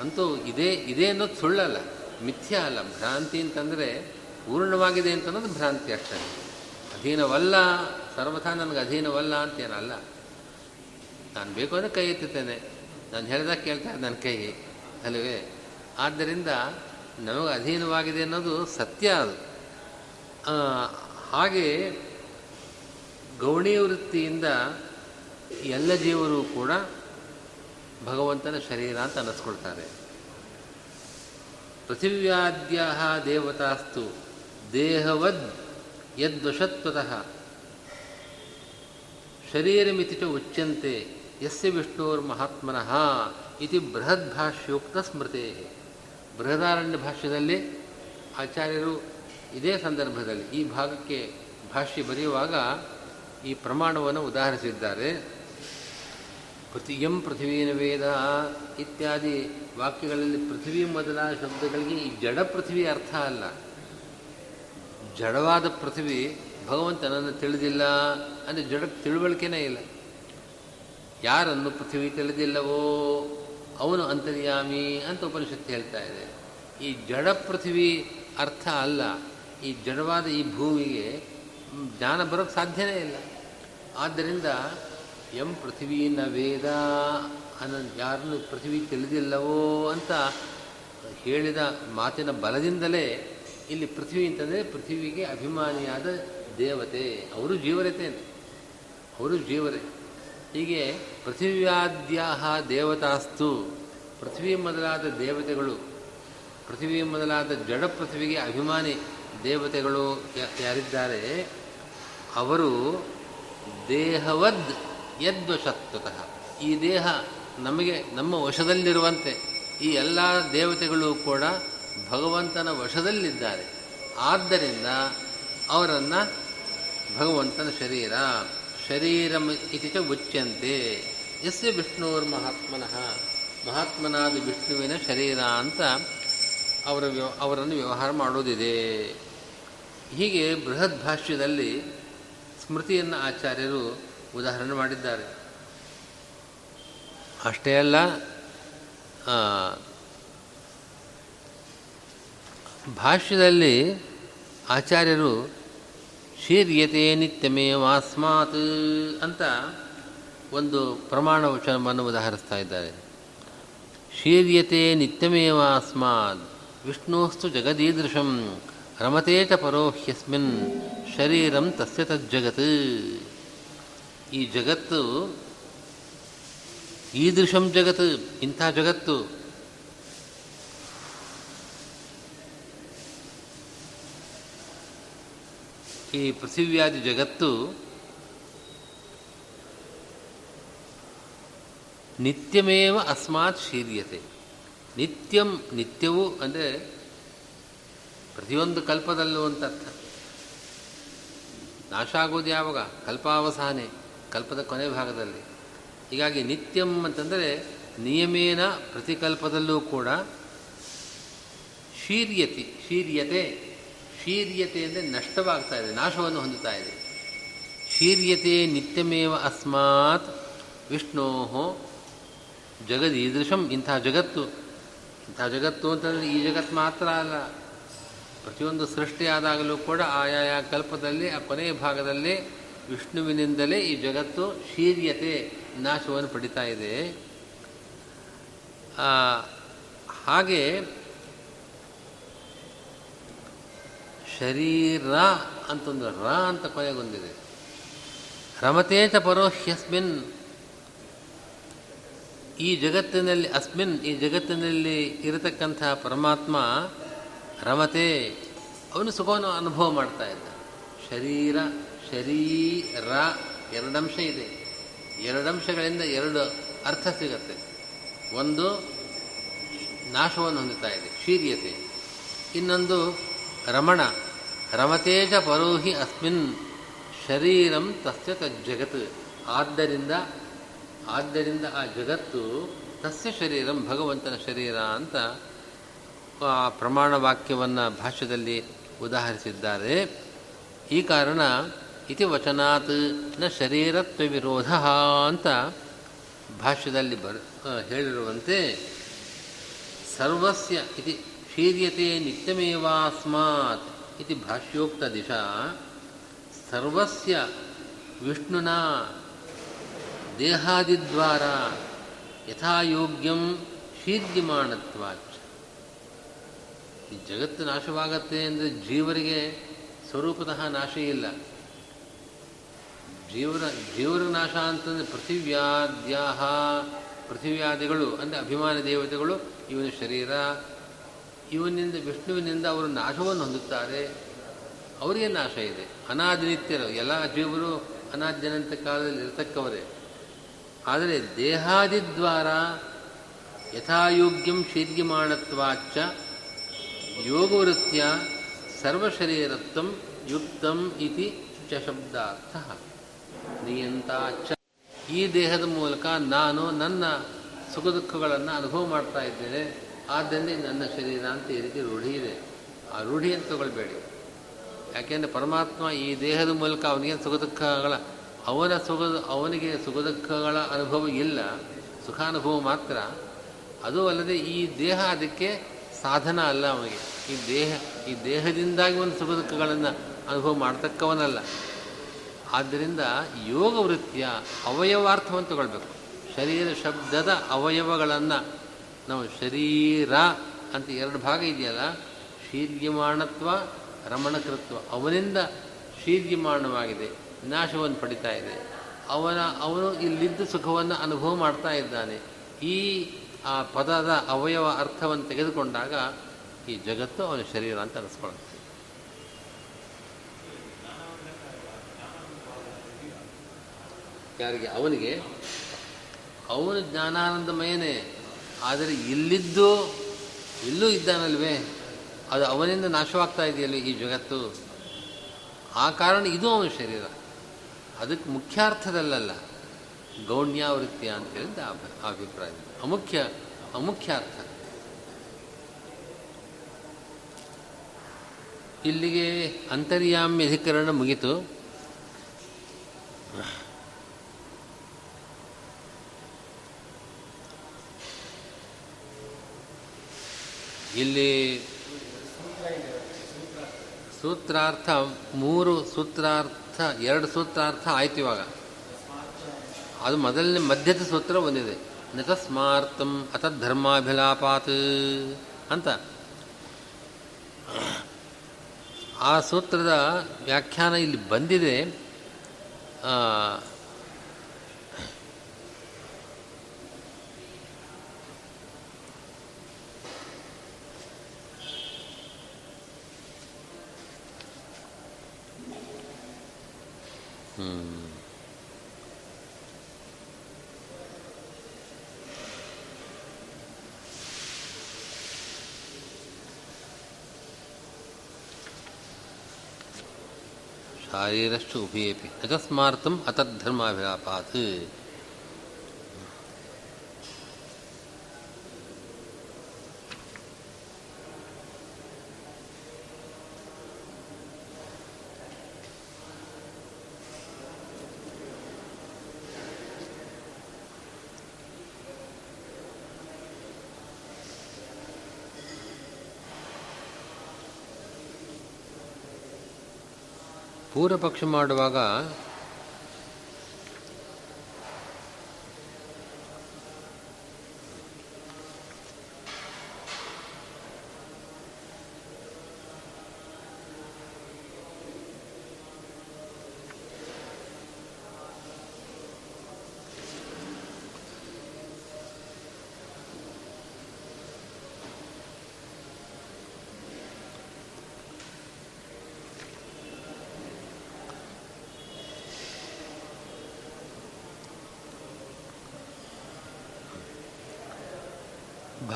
ಅಂತೂ ಇದೇ, ಇದೆ ಅನ್ನೋದು ಸುಳ್ಳಲ್ಲ. ಮಿಥ್ಯ ಅಲ್ಲ. ಭ್ರಾಂತಿ ಅಂತಂದರೆ ಪೂರ್ಣವಾಗಿದೆ ಅಂತ ಅನ್ನೋದು ಭ್ರಾಂತಿ ಅಷ್ಟೇ. ಅಧೀನವಲ್ಲ, ಸರ್ವಥಾ ನನಗೆ ಅಧೀನವಲ್ಲ ಅಂತೇನಲ್ಲ. ನಾನು ಬೇಕು ಅಂದರೆ ಕೈ ಎತ್ತುತ್ತೇನೆ. ನಾನು ಹೇಳಿದಾಗ ಕೇಳ್ತಾ ನನ್ನ ಕೈ ಅಲ್ಲವೇ ಆದ್ದರಿಂದ ನಮಗೆ ಅಧೀನವಾಗಿದೆ ಅನ್ನೋದು ಸತ್ಯ ಅದು. ಹಾಗೆ ಗೌಣಿ ವೃತ್ತಿಯಿಂದ ಎಲ್ಲ ಜೀವರು ಕೂಡ ಭಗವಂತನ ಶರೀರ ಅಂತ ಅನ್ನಿಸ್ಕೊಳ್ತಾರೆ ಪೃಥಿವ್ಯಾದ್ಯ ದೇವತಾಸ್ತು ದೇಹವದ್ ಯದ್ವಶತ್ವತಃ. ಶರೀರಮಿತಿ ಚ ಉಚ್ಯಂತೆ ಯಸ್ಯ ವಿಷ್ಣೋರ್ಮಹಾತ್ಮನಃ ಇತಿ ಬೃಹದ್ಭಾಷ್ಯೋಕ್ತ ಸ್ಮೃತೆ ಬೃಹದಾರಣ್ಯ ಭಾಷ್ಯದಲ್ಲಿ ಆಚಾರ್ಯರು ಇದೇ ಸಂದರ್ಭದಲ್ಲಿ ಈ ಭಾಗಕ್ಕೆ ಭಾಷ್ಯ ಬರೆಯುವಾಗ ಈ ಪ್ರಮಾಣವನ್ನು ಉದಾಹರಿಸಿದ್ದಾರೆ. ಪ್ರತಿಯಂ ಪೃಥ್ವೀನ ವೇದ ಇತ್ಯಾದಿ ವಾಕ್ಯಗಳಲ್ಲಿ ಪೃಥ್ವಿ ಮೊದಲಾದ ಶಬ್ದಗಳಿಗೆ ಈ ಜಡ ಪೃಥ್ವಿ ಅರ್ಥ ಅಲ್ಲ. ಜಡವಾದ ಪೃಥ್ವಿ ಭಗವಂತನನ್ನು ತಿಳಿದಿಲ್ಲ ಅಂದರೆ ಜಡಕ್ಕೆ ತಿಳುವಳಿಕೆನೇ ಇಲ್ಲ. ಯಾರನ್ನು ಪೃಥ್ವಿ ತಿಳಿದಿಲ್ಲವೋ ಅವನು ಅಂತರ್ಯಾಮಿ ಅಂತ ಉಪನಿಷತ್ತು ಹೇಳ್ತಾ ಇದೆ. ಈ ಜಡ ಪೃಥ್ವಿ ಅರ್ಥ ಅಲ್ಲ. ಈ ಜಡವಾದ ಈ ಭೂಮಿಗೆ ಜ್ಞಾನ ಬರೋಕ್ಕೆ ಸಾಧ್ಯವೇ ಇಲ್ಲ. ಆದ್ದರಿಂದ ಎಂ ಪೃಥ್ವಿನ ವೇದ ಅನ್ನೋ ಯಾರನ್ನು ಪೃಥ್ವಿ ತಿಳಿದಿಲ್ಲವೋ ಅಂತ ಹೇಳಿದ ಮಾತಿನ ಬಲದಿಂದಲೇ ಇಲ್ಲಿ ಪೃಥ್ವಿ ಅಂತಂದರೆ ಪೃಥ್ವಿಗೆ ಅಭಿಮಾನಿಯಾದ ದೇವತೆ. ಅವರು ಜೀವರತೆ ಅವರು ಜೀವರೇ. ಹೀಗೆ ಪೃಥಿವ್ಯಾದ್ಯಾಹ ದೇವತಾಸ್ತು. ಪೃಥ್ವಿ ಮೊದಲಾದ ದೇವತೆಗಳು, ಪೃಥ್ವಿ ಮೊದಲಾದ ಜಡ ಪೃಥ್ವಿಗೆ ಅಭಿಮಾನಿ. ದೇವತೆಗಳು ಯಾರಿದ್ದಾರೆ? ಅವರು ದೇಹವದ್ ಯದ್ವಶತ್ವತಃ ಈ ದೇಹ ನಮಗೆ, ನಮ್ಮ ವಶದಲ್ಲಿರುವಂತೆ ಈ ಎಲ್ಲ ದೇವತೆಗಳು ಕೂಡ ಭಗವಂತನ ವಶದಲ್ಲಿದ್ದಾರೆ. ಆದ್ದರಿಂದ ಅವರನ್ನು ಭಗವಂತನ ಶರೀರ, ಶರೀರಂ ಇತಿ ಚ ಉಚ್ಯಂತೆ. ವಿಷ್ಣುವರ್ ಮಹಾತ್ಮನಃ ಮಹಾತ್ಮನಾದ ವಿಷ್ಣುವಿನ ಶರೀರ ಅಂತ ಅವರ ವ್ಯವ ಅವರನ್ನು ವ್ಯವಹಾರ ಮಾಡೋದಿದೆ ಹೀಗೆ ಬೃಹತ್ ಭಾಷ್ಯದಲ್ಲಿ ಸ್ಮೃತಿಯನ್ನು ಆಚಾರ್ಯರು ಉದಾಹರಣೆ ಮಾಡಿದ್ದಾರೆ. ಅಷ್ಟೇ ಅಲ್ಲ ಭಾಷ್ಯದಲ್ಲಿ ಆಚಾರ್ಯರು ಶೀರ್ಯತೆ ನಿತ್ಯಮೇವಾಸ್ಮಾತ್ ಅಂತ ಒಂದು ಪ್ರಮಾಣ ವಚನವನ್ನು ಉದಾಹರಿಸ್ತಾ ಇದ್ದಾರೆ. ಶೀರ್ಯತೆ ನಿತ್ಯಮೇವಾಸ್ಮಾತ್ ವಿಷ್ಣೋಸ್ತು ಜಗದೀದೃಶಂ ರಮತೆ ಚ ಪರೋ ಹ್ಯಸ್ಮಿನ್ ಶರೀರಂ ತಸ್ಯ ತಜ್ಜಗತ್ ಈ ಜಗತ್ತು ಈದೃಶಂ ಜಗತ್, ಇಂಥ ಜಗತ್ತು. ಈ ಪೃಥಿವ್ಯಾದಿ ಜಗತ್ತು ನಿತ್ಯಮೇವ ಅಸ್ಮಾತ್ ಶೀರ್ಯತೆ. ನಿತ್ಯಂ ನಿತ್ಯವೂ ಅಂದರೆ ಪ್ರತಿಯೊಂದು ಕಲ್ಪದಲ್ಲೂ ಅಂತ ಅರ್ಥ ನಾಶ ಆಗೋದು ಯಾವಾಗ? ಕಲ್ಪಾವಸಾನೆ, ಕಲ್ಪದ ಕೊನೆ ಭಾಗದಲ್ಲಿ. ಹೀಗಾಗಿ ನಿತ್ಯಂ ಅಂತಂದರೆ ನಿಯಮೇನ ಪ್ರತಿಕಲ್ಪದಲ್ಲೂ ಕೂಡ ಶೀರ್ಯತಿ, ಶೀರ್ಯತೆ ಶೀರ್ಯತೆ ಅಂದರೆ ನಷ್ಟವಾಗ್ತಾ ಇದೆ, ನಾಶವನ್ನು ಹೊಂದುತ್ತಾ ಇದೆ. ಶೀರ್ಯತೆ ನಿತ್ಯಮೇವ ಅಸ್ಮಾತ್ ವಿಷ್ಣೋ ಜಗದೀದೃಶಂ ಇಂಥ ಜಗತ್ತು. ಇಂಥ ಜಗತ್ತು ಅಂತಂದರೆ ಈ ಜಗತ್ತು ಮಾತ್ರ ಅಲ್ಲ. ಪ್ರತಿಯೊಂದು ಸೃಷ್ಟಿಯಾದಾಗಲೂ ಕೂಡ ಆಯಾಯ ಕಲ್ಪದಲ್ಲಿ, ಆ ಕೊನೆಯ ಭಾಗದಲ್ಲಿ ವಿಷ್ಣುವಿನಿಂದಲೇ ಈ ಜಗತ್ತು ಶೀರ್ಯತೆ ನಾಶವನ್ನು ಪಡಿತಾ ಇದೆ. ಹಾಗೆ ಶರೀರ ಅಂತಂದು ರ ಅಂತ ಕೊನೆಗೊಂದಿದೆ ರಮತೇತ ಪರೋಹ್ಯಸ್ಮಿನ್, ಈ ಜಗತ್ತಿನಲ್ಲಿ, ಅಸ್ಮಿನ್, ಈ ಜಗತ್ತಿನಲ್ಲಿ ಇರತಕ್ಕಂಥ ಪರಮಾತ್ಮ ರಮತೆ ಅವನು ಸುಖವನ್ನು ಅನುಭವ ಮಾಡ್ತಾ ಇದ್ದ. ಶರೀರ ಶರೀರ ಎರಡಂಶ ಇದೆ. ಎರಡಂಶಗಳಿಂದ ಎರಡು ಅರ್ಥ ಸಿಗುತ್ತೆ. ಒಂದು ನಾಶವನ್ನು ಹೊಂದುತ್ತಾ ಇದೆ, ಶೀರ್ಯತೆ. ಇನ್ನೊಂದು ರಮಣ. ರಮತೇಜ ಪರೋಹಿ ಅಸ್ಮಿನ್ ಶರೀರಂ ತಸ್ಯ ತಜ್ಜಗತ್. ಆದ್ದರಿಂದ ಆದ್ದರಿಂದ ಆ ಜಗತ್ತು ತಸ್ಯ ಶರೀರಂ ಭಗವಂತನ ಶರೀರ ಅಂತ ಪ್ರಮಾಣ ವಾಕ್ಯವನ್ನು ಭಾಷ್ಯದಲ್ಲಿ ಉದಾಹರಿಸಿದ್ದಾರೆ. ಈ ಕಾರಣ ಇತಿ ವಚನಾತ್ನ ಶರೀರತ್ವ ವಿರೋಧ ಅಂತ ಭಾಷ್ಯದಲ್ಲಿ ಬರ್ ಹೇಳಿರುವಂತೆ, ಸರ್ವಸ್ಯ ಇತಿ ಕ್ಷೀರ್ಯತೆ ನಿತ್ಯಮೇವಾಸ್ಮಾತ್ ಇತಿ ಭಾಷ್ಯೋಕ್ತ ದಿಶಾ. ಸರ್ವಸ್ಯ ವಿಷ್ಣುನ ದೇಹಾದಿದ್ವಾರ ಯಥಾಯೋಗ್ಯಂ ಶೀರ್ಯಮಾಣತ್ವಾಚ ಈ ಜಗತ್ತು ನಾಶವಾಗತ್ತೆ ಅಂದರೆ ಜೀವರಿಗೆ ಸ್ವರೂಪತಃ ನಾಶ ಇಲ್ಲ. ಜೀವನ ಜೀವರ ನಾಶ ಅಂತಂದರೆ ಪೃಥಿವ್ಯಾದ್ಯಾಹ, ಪೃಥಿವ್ಯಾದಿಗಳು ಅಂದರೆ ಅಭಿಮಾನಿ ದೇವತೆಗಳು, ಇವನ ಶರೀರ, ಇವನಿಂದ, ವಿಷ್ಣುವಿನಿಂದ ಅವರು ನಾಶವನ್ನು ಹೊಂದುತ್ತಾರೆ. ಅವರಿಗೆ ನಾಶ ಇದೆ. ಅನಾದಿನಿತ್ಯರು, ಎಲ್ಲ ಜೀವರು ಅನಾದ್ಯನಂತ ಕಾಲದಲ್ಲಿ ಇರತಕ್ಕವರೇ. ಆದರೆ ದೇಹಾದಿದ್ವಾರ ಯಥಾಯೋಗ್ಯಂ ಶೀರ್ಯಮಾಣತ್ವಾಚ್ಚ ಯೋಗವೃತ್ತಿಯ ಸರ್ವಶರೀರತ್ವಂ ಯುಕ್ತಂ ಇತಿ ಚ ಶಬ್ದಾರ್ಥ. ನಿಯಂತ ಈ ದೇಹದ ಮೂಲಕ ನಾನು ನನ್ನ ಸುಖ ದುಃಖಗಳನ್ನು ಅನುಭವ ಮಾಡ್ತಾ ಇದ್ದೇನೆ. ಆದ್ದರಿಂದ ನನ್ನ ಶರೀರ ಅಂತ ಈ ರೀತಿ ರೂಢಿ ಇದೆ. ಆ ರೂಢಿ ಅಂತ ತಗೊಳ್ಬೇಡಿ. ಯಾಕೆಂದರೆ ಪರಮಾತ್ಮ ಈ ದೇಹದ ಮೂಲಕ ಅವನಿಗೆ ಸುಖ ದುಃಖಗಳ ಅವನ ಸುಖ, ಅವನಿಗೆ ಸುಖ ದುಃಖಗಳ ಅನುಭವ ಇಲ್ಲ. ಸುಖಾನುಭವ ಮಾತ್ರ. ಅದು ಅಲ್ಲದೆ ಈ ದೇಹ ಅದಕ್ಕೆ ಸಾಧನ ಅಲ್ಲ ಅವನಿಗೆ. ಈ ದೇಹ, ಈ ದೇಹದಿಂದಾಗಿ ಒಂದು ಸುಖ ದುಃಖಗಳನ್ನು ಅನುಭವ ಮಾಡ್ತಕ್ಕವನಲ್ಲ. ಆದ್ದರಿಂದ ಯೋಗ ವೃತ್ತಿಯ ಅವಯವಾರ್ಥವನ್ನು ತಗೊಳ್ಬೇಕು. ಶರೀರ ಶಬ್ದದ ಅವಯವಗಳನ್ನು ನಾವು ಶರೀರ ಅಂತ ಎರಡು ಭಾಗ ಇದೆಯಲ್ಲ, ಶೀರ್ಯಮಾಣತ್ವ, ರಮಣಕೃತ್ವ. ಅವನಿಂದ ಶೀರ್ಯಮಾಣವಾಗಿದೆ ನಾಶವನ್ನು ಪಡಿತಾ ಇದೆ. ಅವನ, ಅವನು ಇಲ್ಲಿದ್ದ ಸುಖವನ್ನು ಅನುಭವ ಮಾಡ್ತಾ ಇದ್ದಾನೆ. ಈ ಆ ಪದದ ಅವಯವ ಅರ್ಥವನ್ನು ತೆಗೆದುಕೊಂಡಾಗ ಈ ಜಗತ್ತು ಅವನ ಶರೀರ ಅಂತ ಅನಿಸ್ಕೊಳ್ಳುತ್ತೆ ಯಾರಿಗೆ? ಅವನಿಗೆ. ಅವನು ಜ್ಞಾನಾನಂದಮಯನೇ. ಆದರೆ ಇಲ್ಲಿದ್ದು, ಇಲ್ಲೂ ಇದ್ದಾನಲ್ವೇ? ಅದು ಅವನಿಂದ ನಾಶವಾಗ್ತಾ ಇದೆಯಲ್ಲ ಈ ಜಗತ್ತು? ಆ ಕಾರಣ ಇದು ಅವನ ಶರೀರ. ಅದಕ್ಕೆ ಮುಖ್ಯಾರ್ಥದಲ್ಲಲ್ಲ ಅಂತ ಹೇಳಿದ ಅಭಿಪ್ರಾಯ ಅಮುಖ್ಯ ಅರ್ಥ ಇಲ್ಲಿಗೆ ಅಂತರ್ಯಾಮ್ಯಧಿಕರಣ ಮುಗಿತು. ಇಲ್ಲಿ ಸೂತ್ರಾರ್ಥ ಮೂರು ಸೂತ್ರಾರ್ಥ, ಎರಡು ಸೂತ್ರಾರ್ಥ ಆಯ್ತು ಇವಾಗ. ಅದು ಮೊದಲನೇ ಮಧ್ಯದ ಸೂತ್ರ ಒಂದಿದೆ. ನತಸ್ಮಾರ್ಥಂ ಅತದ್ಧರ್ಮಾಭಿಲಾಪಾತ್ ಅಂತ. ಆ ಸೂತ್ರದ ವ್ಯಾಖ್ಯಾನ ಇಲ್ಲಿ ಬಂದಿದೆ. ಶಾರೀರಶ್ಚ ಉಭಯೇಪಿ ಅಕಸ್ಮಾರ್ಥಂ ಅತದ್ಧರ್ಮಾಭಿಲಾಪಾತ್ ಪೂರ್ವಪಕ್ಷ ಮಾಡುವಾಗ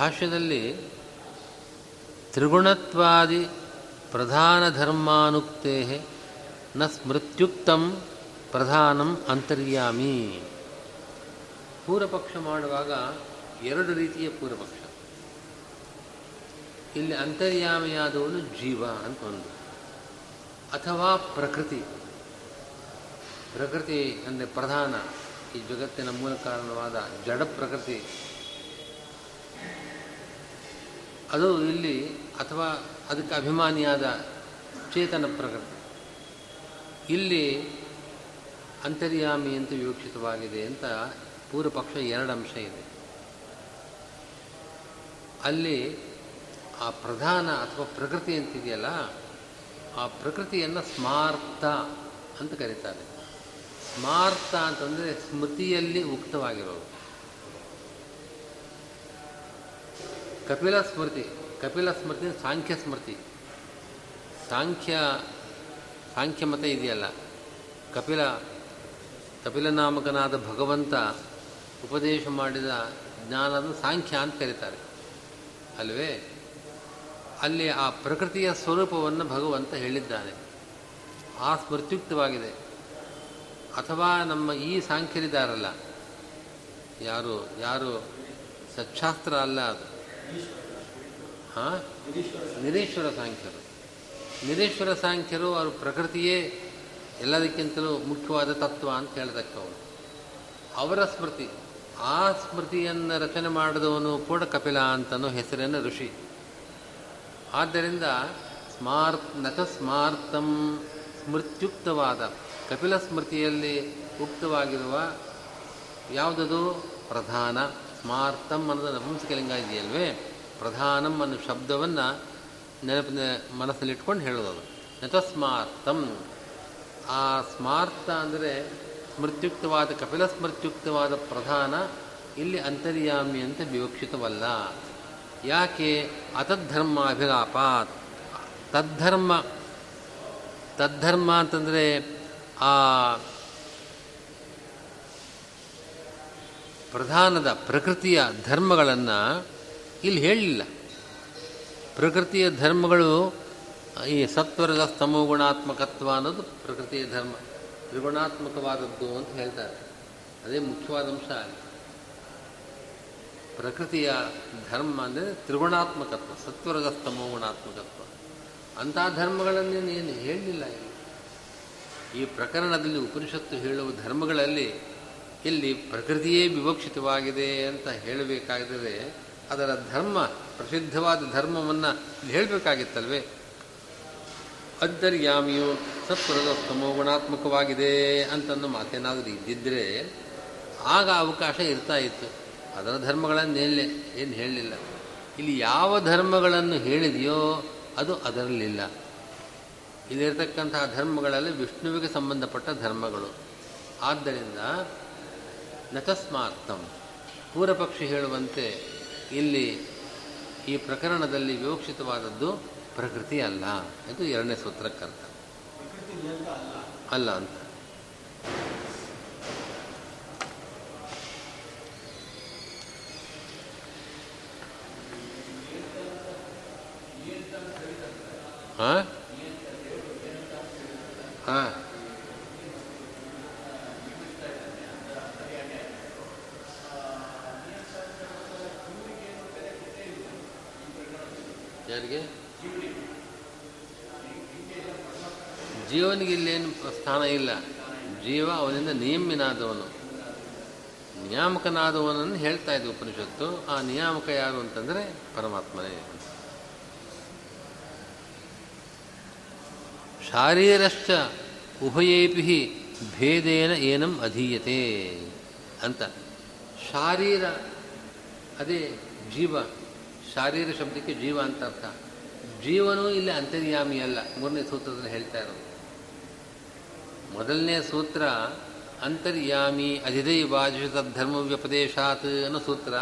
ಭಾಷ್ಯದಲ್ಲಿ ತ್ರಿಗುಣತ್ವಾದಿ ಪ್ರಧಾನ ಧರ್ಮಾನುಕ್ತೇ ನ ಸ್ಮೃತ್ಯುಕ್ತಂ ಪ್ರಧಾನಂ ಅಂತರ್ಯಾಮಿ. ಪೂರ್ವಪಕ್ಷ ಮಾಡುವಾಗ ಎರಡು ರೀತಿಯ ಪೂರ್ವಪಕ್ಷ. ಇಲ್ಲಿ ಅಂತರ್ಯಾಮಿಯಾದವನು ಜೀವ ಅಂತ ಒಂದು. ಅಥವಾ ಪ್ರಕೃತಿ. ಪ್ರಕೃತಿ ಅಂದರೆ ಪ್ರಧಾನ. ಈ ಜಗತ್ತಿನ ಮೂಲ ಕಾರಣವಾದ ಜಡ ಪ್ರಕೃತಿ. ಅದು ಇಲ್ಲಿ ಅಥವಾ ಅದಕ್ಕೆ ಅಭಿಮಾನಿಯಾದ ಚೇತನ ಪ್ರಕೃತಿ. ಇಲ್ಲಿ ಅಂತರ್ಯಾಮಿ ಅಂತ ವಿವಕ್ಷಿತವಾಗಿದೆ ಅಂತ ಪೂರ್ವಪಕ್ಷ ಎರಡು ಅಂಶ ಇದೆ. ಅಲ್ಲಿ ಆ ಪ್ರಧಾನ ಅಥವಾ ಪ್ರಕೃತಿ ಅಂತಿದೆಯಲ್ಲ, ಆ ಪ್ರಕೃತಿಯನ್ನು ಸ್ಮಾರ್ಥ ಅಂತ ಕರೀತಾರೆ. ಸ್ಮಾರ್ಥ ಅಂತಂದರೆ ಸ್ಮೃತಿಯಲ್ಲಿ ಉಕ್ತವಾಗಿರೋದು. ಕಪಿಲ ಸ್ಮೃತಿ ಕಪಿಲ ಸ್ಮೃತಿ ಸಾಂಖ್ಯ ಸ್ಮೃತಿ. ಸಾಂಖ್ಯ ಸಾಂಖ್ಯ ಮತ ಇದೆಯಲ್ಲ. ಕಪಿಲ, ಕಪಿಲನಾಮಕನಾದ ಭಗವಂತ ಉಪದೇಶ ಮಾಡಿದ ಜ್ಞಾನದ ಸಾಂಖ್ಯ ಅಂತ ಕರೀತಾರೆ. ಅಲ್ವೇ? ಅಲ್ಲಿ ಆ ಪ್ರಕೃತಿಯ ಸ್ವರೂಪವನ್ನು ಭಗವಂತ ಹೇಳಿದ್ದಾನೆ. ಆ ಸ್ಮೃತ್ಯುಕ್ತವಾಗಿದೆ ಅಥವಾ ನಮ್ಮ ಈ ಸಾಂಖ್ಯರಿದಾರಲ್ಲ ಯಾರು ಯಾರು ಸಚ್ಛಾಸ್ತ್ರ ಅಲ್ಲ ಅದು. ಹಾಂ? ನಿರೀಶ್ವರ ಸಾಂಖ್ಯರು. ನಿರೀಶ್ವರ ಸಾಂಖ್ಯರು ಅವರು ಪ್ರಕೃತಿಯೇ ಎಲ್ಲದಕ್ಕಿಂತಲೂ ಮುಖ್ಯವಾದ ತತ್ವ ಅಂತ ಹೇಳತಕ್ಕವರು ಅವರ ಸ್ಮೃತಿ, ಆ ಸ್ಮೃತಿಯನ್ನು ರಚನೆ ಮಾಡಿದವನು ಕೂಡ ಕಪಿಲ ಅಂತನೋ ಹೆಸರಿನ ಋಷಿ. ಆದ್ದರಿಂದ ಸ್ಮಾರ್ತ್ ನಚ ಸ್ಮಾರ್ತಂ ಸ್ಮೃತ್ಯುಕ್ತವಾದ, ಕಪಿಲ ಸ್ಮೃತಿಯಲ್ಲಿ ಉಕ್ತವಾಗಿರುವ ಯಾವುದದು ಪ್ರಧಾನ? ಸ್ಮಾರ್ತಂ ಅನ್ನೋದು ನಪುಂಸಕಲಿಂಗ ಇದೆಯಲ್ವೇ ಪ್ರಧಾನಂ ಅನ್ನೋ ಶಬ್ದವನ್ನು ನೆನಪಿನ ಮನಸ್ಸಲ್ಲಿಟ್ಕೊಂಡು ಹೇಳೋದು ನಚಸ್ಮಾರ್ಥಂ ಆ ಸ್ಮಾರ್ಥ ಅಂದರೆ ಸ್ಮೃತ್ಯುಕ್ತವಾದ, ಕಪಿಲ ಸ್ಮೃತ್ಯುಕ್ತವಾದ ಪ್ರಧಾನ ಇಲ್ಲಿ ಅಂತರ್ಯಾಮಿ ಅಂತ ವಿವಕ್ಷಿತವಲ್ಲ. ಯಾಕೆ? ಅತದ್ಧರ್ಮ ಅಭಿಲಾಪ ತದ್ಧರ್ಮ ತದ್ಧರ್ಮ ಅಂತಂದರೆ ಆ ಪ್ರಧಾನದ ಪ್ರಕೃತಿಯ ಧರ್ಮಗಳನ್ನು ಇಲ್ಲಿ ಹೇಳಲಿಲ್ಲ. ಪ್ರಕೃತಿಯ ಧರ್ಮಗಳು ಈ ಸತ್ವರದ ಸ್ತಮೋ ಗುಣಾತ್ಮಕತ್ವ ಅನ್ನೋದು ಪ್ರಕೃತಿಯ ಧರ್ಮ. ತ್ರಿಗುಣಾತ್ಮಕವಾದದ್ದು ಅಂತ ಹೇಳ್ತಾರೆ. ಅದೇ ಮುಖ್ಯವಾದ ಅಂಶ ಆಗಿದೆ ಪ್ರಕೃತಿಯ ಧರ್ಮ ಅಂದರೆ ತ್ರಿಗುಣಾತ್ಮಕತ್ವ, ಸತ್ವರದ ಸ್ತಮೋ ಗುಣಾತ್ಮಕತ್ವ ಅಂಥ ಧರ್ಮಗಳನ್ನೇನು ಏನು ಹೇಳಲಿಲ್ಲ ಈ ಪ್ರಕರಣದಲ್ಲಿ ಉಪನಿಷತ್ತು ಹೇಳುವ ಧರ್ಮಗಳಲ್ಲಿ ಇಲ್ಲಿ ಪ್ರಕೃತಿಯೇ ವಿವಕ್ಷಿತವಾಗಿದೆ ಅಂತ ಹೇಳಬೇಕಾದರೆ ಅದರ ಧರ್ಮ, ಪ್ರಸಿದ್ಧವಾದ ಧರ್ಮವನ್ನು ಇಲ್ಲಿ ಹೇಳಬೇಕಾಗಿತ್ತಲ್ವೇ? ಅಂತರ್ಯಾಮಿಯು ಸತ್ವರದ ಗುಣಾತ್ಮಕವಾಗಿದೆ ಅಂತಂದು ಮಾತೇನಾದರೂ ಇದ್ದಿದ್ದರೆ ಆಗ ಅವಕಾಶ ಇರ್ತಾ ಇತ್ತು. ಅದರ ಧರ್ಮಗಳನ್ನು ಹೇಳಲೆ ಏನು ಹೇಳಲಿಲ್ಲ. ಇಲ್ಲಿ ಯಾವ ಧರ್ಮಗಳನ್ನು ಹೇಳಿದೆಯೋ ಅದು ಅದರಲ್ಲಿಲ್ಲ. ಇಲ್ಲಿರ್ತಕ್ಕಂತಹ ಧರ್ಮಗಳಲ್ಲಿ ವಿಷ್ಣುವಿಗೆ ಸಂಬಂಧಪಟ್ಟ ಧರ್ಮಗಳು. ಆದ್ದರಿಂದ ನತಸ್ಮಾರ್ಥಂ ಪೂರ್ವಪಕ್ಷಿ ಹೇಳುವಂತೆ ಇಲ್ಲಿ ಈ ಪ್ರಕರಣದಲ್ಲಿ ವಿವಕ್ಷಿತವಾದದ್ದು ಪ್ರಕೃತಿ ಅಲ್ಲ. ಇದು ಎರಡನೇ ಸೂತ್ರಕ್ಕರ್ಥ. ಅಲ್ಲ ಅಂತ. ಹಾಂ? ಹಾಂ. ಯಾರಿಗೆ? ಜೀವನಿಗೆ ಇಲ್ಲೇನು ಸ್ಥಾನ ಇಲ್ಲ. ಜೀವ ಅವನಿಂದ ನಿಯಮಿನಾದವನು. ನಿಯಾಮಕನಾದವನನ್ನು ಹೇಳ್ತಾ ಇದ್ದ ಉಪನಿಷತ್ತು. ಆ ನಿಯಾಮಕ ಯಾರು ಅಂತಂದರೆ ಪರಮಾತ್ಮನೇ. ಶಾರೀರಶ್ಚ ಉಭಯೇಪಿ ಭೇದೇನ ಏನಂ ಅಧೀಯತೆ ಅಂತ. ಶಾರೀರ ಅದೇ ಜೀವ. ಶಾರೀರ ಶಬ್ದಕ್ಕೆ ಜೀವ ಅಂತ ಅರ್ಥ. ಜೀವನೂ ಇಲ್ಲಿ ಅಂತರ್ಯಾಮಿ ಅಲ್ಲ. ಮೂರನೇ ಸೂತ್ರದಲ್ಲಿ ಹೇಳ್ತಾ ಇರೋದು. ಮೊದಲನೇ ಸೂತ್ರ ಅಂತರ್ಯಾಮಿ ಅಧಿದೈವಾಜಿತ ಧರ್ಮ ವ್ಯಪದೇಶಾತ್ ಅನ್ನೋ ಸೂತ್ರ.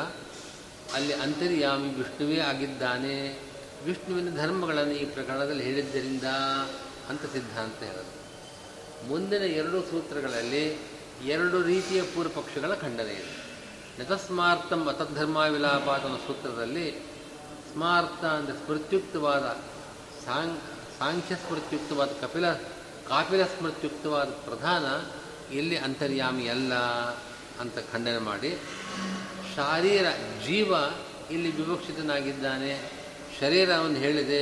ಅಲ್ಲಿ ಅಂತರ್ಯಾಮಿ ವಿಷ್ಣುವೇ ಆಗಿದ್ದಾನೆ. ವಿಷ್ಣುವಿನ ಧರ್ಮಗಳನ್ನು ಈ ಪ್ರಕರಣದಲ್ಲಿ ಹೇಳಿದ್ದರಿಂದ ಅಂತ ಸಿದ್ಧಾಂತ ಹೇಳೋದು. ಮುಂದಿನ ಎರಡು ಸೂತ್ರಗಳಲ್ಲಿ ಎರಡು ರೀತಿಯ ಪೂರ್ವಪಕ್ಷಗಳ ಖಂಡನೆ ಇದೆ. ನತಸ್ಮಾರ್ಥಂ ಅತದ್ಧರ್ಮ ವಿಲಾಪಾತನ ಸೂತ್ರದಲ್ಲಿ ಸ್ಮಾರ್ಥ ಅಂದರೆ ಸ್ಮೃತ್ಯುಕ್ತವಾದ ಸಾಂಗ್ ಸಾಂಖ್ಯ ಸ್ಮೃತ್ಯುಕ್ತವಾದ ಕಪಿಲ, ಕಾಪಿಲ ಸ್ಮೃತ್ಯುಕ್ತವಾದ ಪ್ರಧಾನ ಇಲ್ಲಿ ಅಂತರ್ಯಾಮಿ ಅಲ್ಲ ಅಂತ ಖಂಡನೆ ಮಾಡಿ, ಶಾರೀರ ಜೀವ ಇಲ್ಲಿ ವಿವಕ್ಷಿತನಾಗಿದ್ದಾನೆ ಶರೀರ ಅವನು ಹೇಳಿದೆ,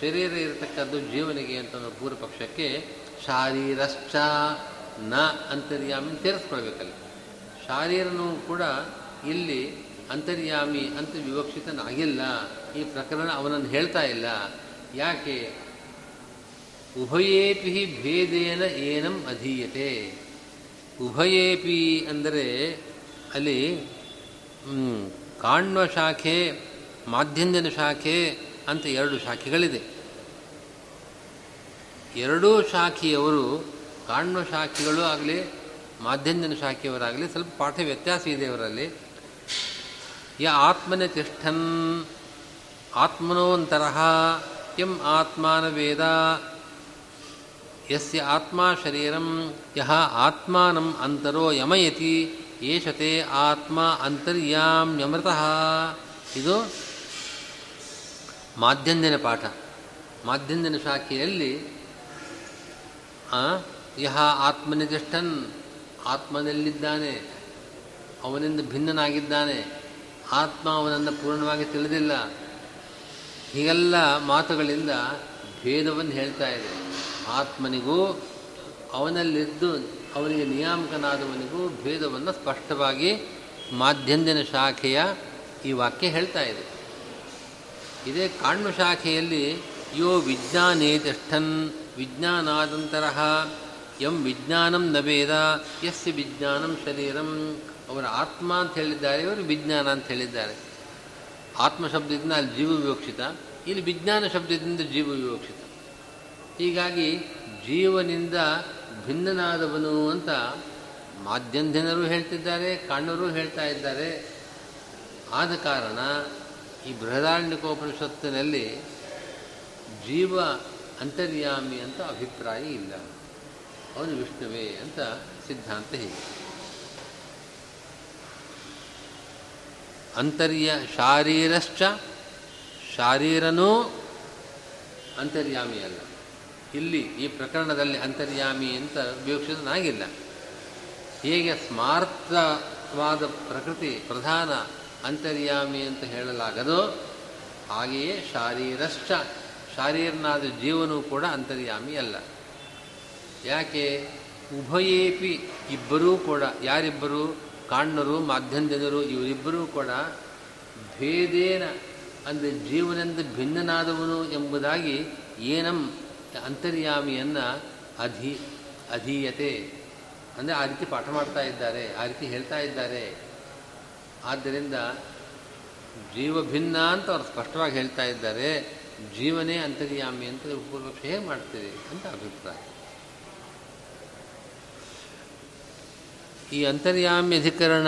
ಶರೀರ ಇರತಕ್ಕದ್ದು ಜೀವನಿಗೆ ಅಂತ ಒಂದು ಪೂರ್ವ ಪಕ್ಷಕ್ಕೆ ಶಾರೀರಶ್ಚ ನ ಅಂತರ್ಯಾಮಿ ಸೇರಿಸ್ಕೊಳ್ಬೇಕಲ್ಲಿ ಶಾರೀರನೂ ಕೂಡ ಇಲ್ಲಿ ಅಂತರ್ಯಾಮಿ ಅಂತ ವಿವಕ್ಷಿತನಾಗಿಲ್ಲ. ಈ ಪ್ರಕರಣ ಅವನನ್ನು ಹೇಳ್ತಾ ಇಲ್ಲ. ಯಾಕೆ? ಉಭಯೇಪಿ ಭೇದೇನ ಏನಂ ಅಧೀಯತೆ. ಉಭಯೇಪಿ ಅಂದರೆ ಅಲ್ಲಿ ಕಾಣ್ವ ಶಾಖೆ, ಮಾಧ್ಯಂಜನ ಶಾಖೆ ಅಂತ ಎರಡು ಶಾಖೆಗಳಿದೆ. ಎರಡೂ ಶಾಖೆಯವರು ಕಾಣ್ವ ಶಾಖೆಗಳು ಆಗಲಿ, ಮಾಧ್ಯಂಜನ ಶಾಖೆಯವರಾಗಲಿ, ಸ್ವಲ್ಪ ಪಾಠ ವ್ಯತ್ಯಾಸ ಇದೆ ಅವರಲ್ಲಿ ಯ ಆತ್ಮನೆ ತಿಷ್ಠನ್ ಆತ್ಮನೋಂತರಃ ಕಿಂ ಆತ್ಮಾನ ವೇದ, ಯಸ್ಯ ಆತ್ಮ ಶರೀರಂ, ಯಹ ಆತ್ಮಾನಂ ಅಂತರೋ ಯಮಯತಿ, ಏಷತೆ ಆತ್ಮ ಅಂತರ್ಯಾಮ್ಯಮೃತಃ ಇದು ಮಾಧ್ಯಂಜನ ಪಾಠ. ಮಾಧ್ಯಂಜನ ಶಾಖೆಯಲ್ಲಿ ಯಹ ಆತ್ಮನಿತಿಷ್ಠನ್ ಆತ್ಮನಲ್ಲಿದ್ದಾನೆ, ಅವನಿಂದ ಭಿನ್ನನಾಗಿದ್ದಾನೆ, ಆತ್ಮ ಅವನನ್ನು ಪೂರ್ಣವಾಗಿ ತಿಳಿದಿಲ್ಲ ಹೀಗೆಲ್ಲ ಮಾತುಗಳಿಂದ ಭೇದವನ್ನು ಹೇಳ್ತಾ ಇದೆ. ಆತ್ಮನಿಗೂ, ಅವನಲ್ಲಿದ್ದು, ಅವನಿಗೆ ನಿಯಾಮಕನಾದವನಿಗೂ ಭೇದವನ್ನು ಸ್ಪಷ್ಟವಾಗಿ ಮಾಧ್ಯಂದಿನ ಶಾಖೆಯ ಈ ವಾಕ್ಯ ಹೇಳ್ತಾ ಇದೆ. ಇದೇ ಕಾಣ್ಮ ಶಾಖೆಯಲ್ಲಿ, ಯೋ ವಿಜ್ಞಾನೇ ತಿಷ್ಠನ್ ವಿಜ್ಞಾನಾದಂತರ ಎಂ ವಿಜ್ಞಾನಂ ನ ಭೇದ, ಯಸ್ಯ ವಿಜ್ಞಾನಂ ಶರೀರಂ. ಅವರ ಆತ್ಮ ಅಂತ ಹೇಳಿದ್ದಾರೆ, ಇವರು ವಿಜ್ಞಾನ ಅಂತ ಹೇಳಿದ್ದಾರೆ. ಆತ್ಮ ಶಬ್ದದಿಂದ ಅಲ್ಲಿ ಜೀವ ವಿವಕ್ಷಿತ, ಇಲ್ಲಿ ವಿಜ್ಞಾನ ಶಬ್ದದಿಂದ ಜೀವ ವಿವಕ್ಷಿತ. ಹೀಗಾಗಿ ಜೀವನಿಂದ ಭಿನ್ನನಾದವನು ಅಂತ ಮಾಧ್ಯಂಧನರು ಹೇಳ್ತಿದ್ದಾರೆ ಕಣ್ಣರು ಹೇಳ್ತಾ ಇದ್ದಾರೆ. ಆದ ಕಾರಣ ಈ ಬೃಹದಾರಣ್ಯಕೋಪನಿಷತ್ತಿನಲ್ಲಿ ಜೀವ ಅಂತರ್ಯಾಮಿ ಅಂತ ಅಭಿಪ್ರಾಯ ಇಲ್ಲ. ಅವನು ವಿಷ್ಣುವೇ ಅಂತ ಸಿದ್ಧಾಂತ ಹೀಗೆ ಅಂತರ್ಯ ಶಾರೀರಶ್ಚ ಶಾರೀರನೂ ಅಂತರ್ಯಾಮಿ ಅಲ್ಲ. ಇಲ್ಲಿ ಈ ಪ್ರಕರಣದಲ್ಲಿ ಅಂತರ್ಯಾಮಿ ಅಂತ ವಿವಕ್ಷಿತನಾಗಿಲ್ಲ. ಹೇಗೆ ಸ್ಮಾರ್ಥವಾದ ಪ್ರಕೃತಿ ಪ್ರಧಾನ ಅಂತರ್ಯಾಮಿ ಅಂತ ಹೇಳಲಾಗದೋ ಹಾಗೆಯೇ ಶಾರೀರಶ್ಚ ಶಾರೀರನಾದ ಜೀವನೂ ಕೂಡ ಅಂತರ್ಯಾಮಿ ಅಲ್ಲ. ಯಾಕೆ? ಉಭಯೇಪಿ ಇಬ್ಬರೂ ಕೂಡ ಯಾರಿಬ್ಬರು? ಕಾಣ್ಣರು ಮಾಧ್ಯಂದಿನರು ಇವರಿಬ್ಬರೂ ಕೂಡ ಭೇದೇನ ಅಂದರೆ ಜೀವನದಿಂದ ಭಿನ್ನನಾದವನು ಎಂಬುದಾಗಿ ಏನಂ ಅಂತರ್ಯಾಮಿಯನ್ನು ಅಧಿ, ಅಧೀಯತೆ ಅಂದರೆ ಆ ರೀತಿ ಪಾಠ ಮಾಡ್ತಾ ಇದ್ದಾರೆ, ಆ ರೀತಿ ಹೇಳ್ತಾ ಇದ್ದಾರೆ. ಆದ್ದರಿಂದ ಜೀವ ಭಿನ್ನ ಅಂತ ಅವ್ರು ಸ್ಪಷ್ಟವಾಗಿ ಹೇಳ್ತಾ ಇದ್ದಾರೆ. ಜೀವನೇ ಅಂತರ್ಯಾಮಿ ಅಂತ ಪೂರ್ವಪಕ್ಷ ಹೇಗೆ ಮಾಡ್ತೀರಿ ಅಂತ ಅಭಿಪ್ರಾಯ. ಈ ಅಂತರ್ಯಾಮ್ಯಧಿಕರಣ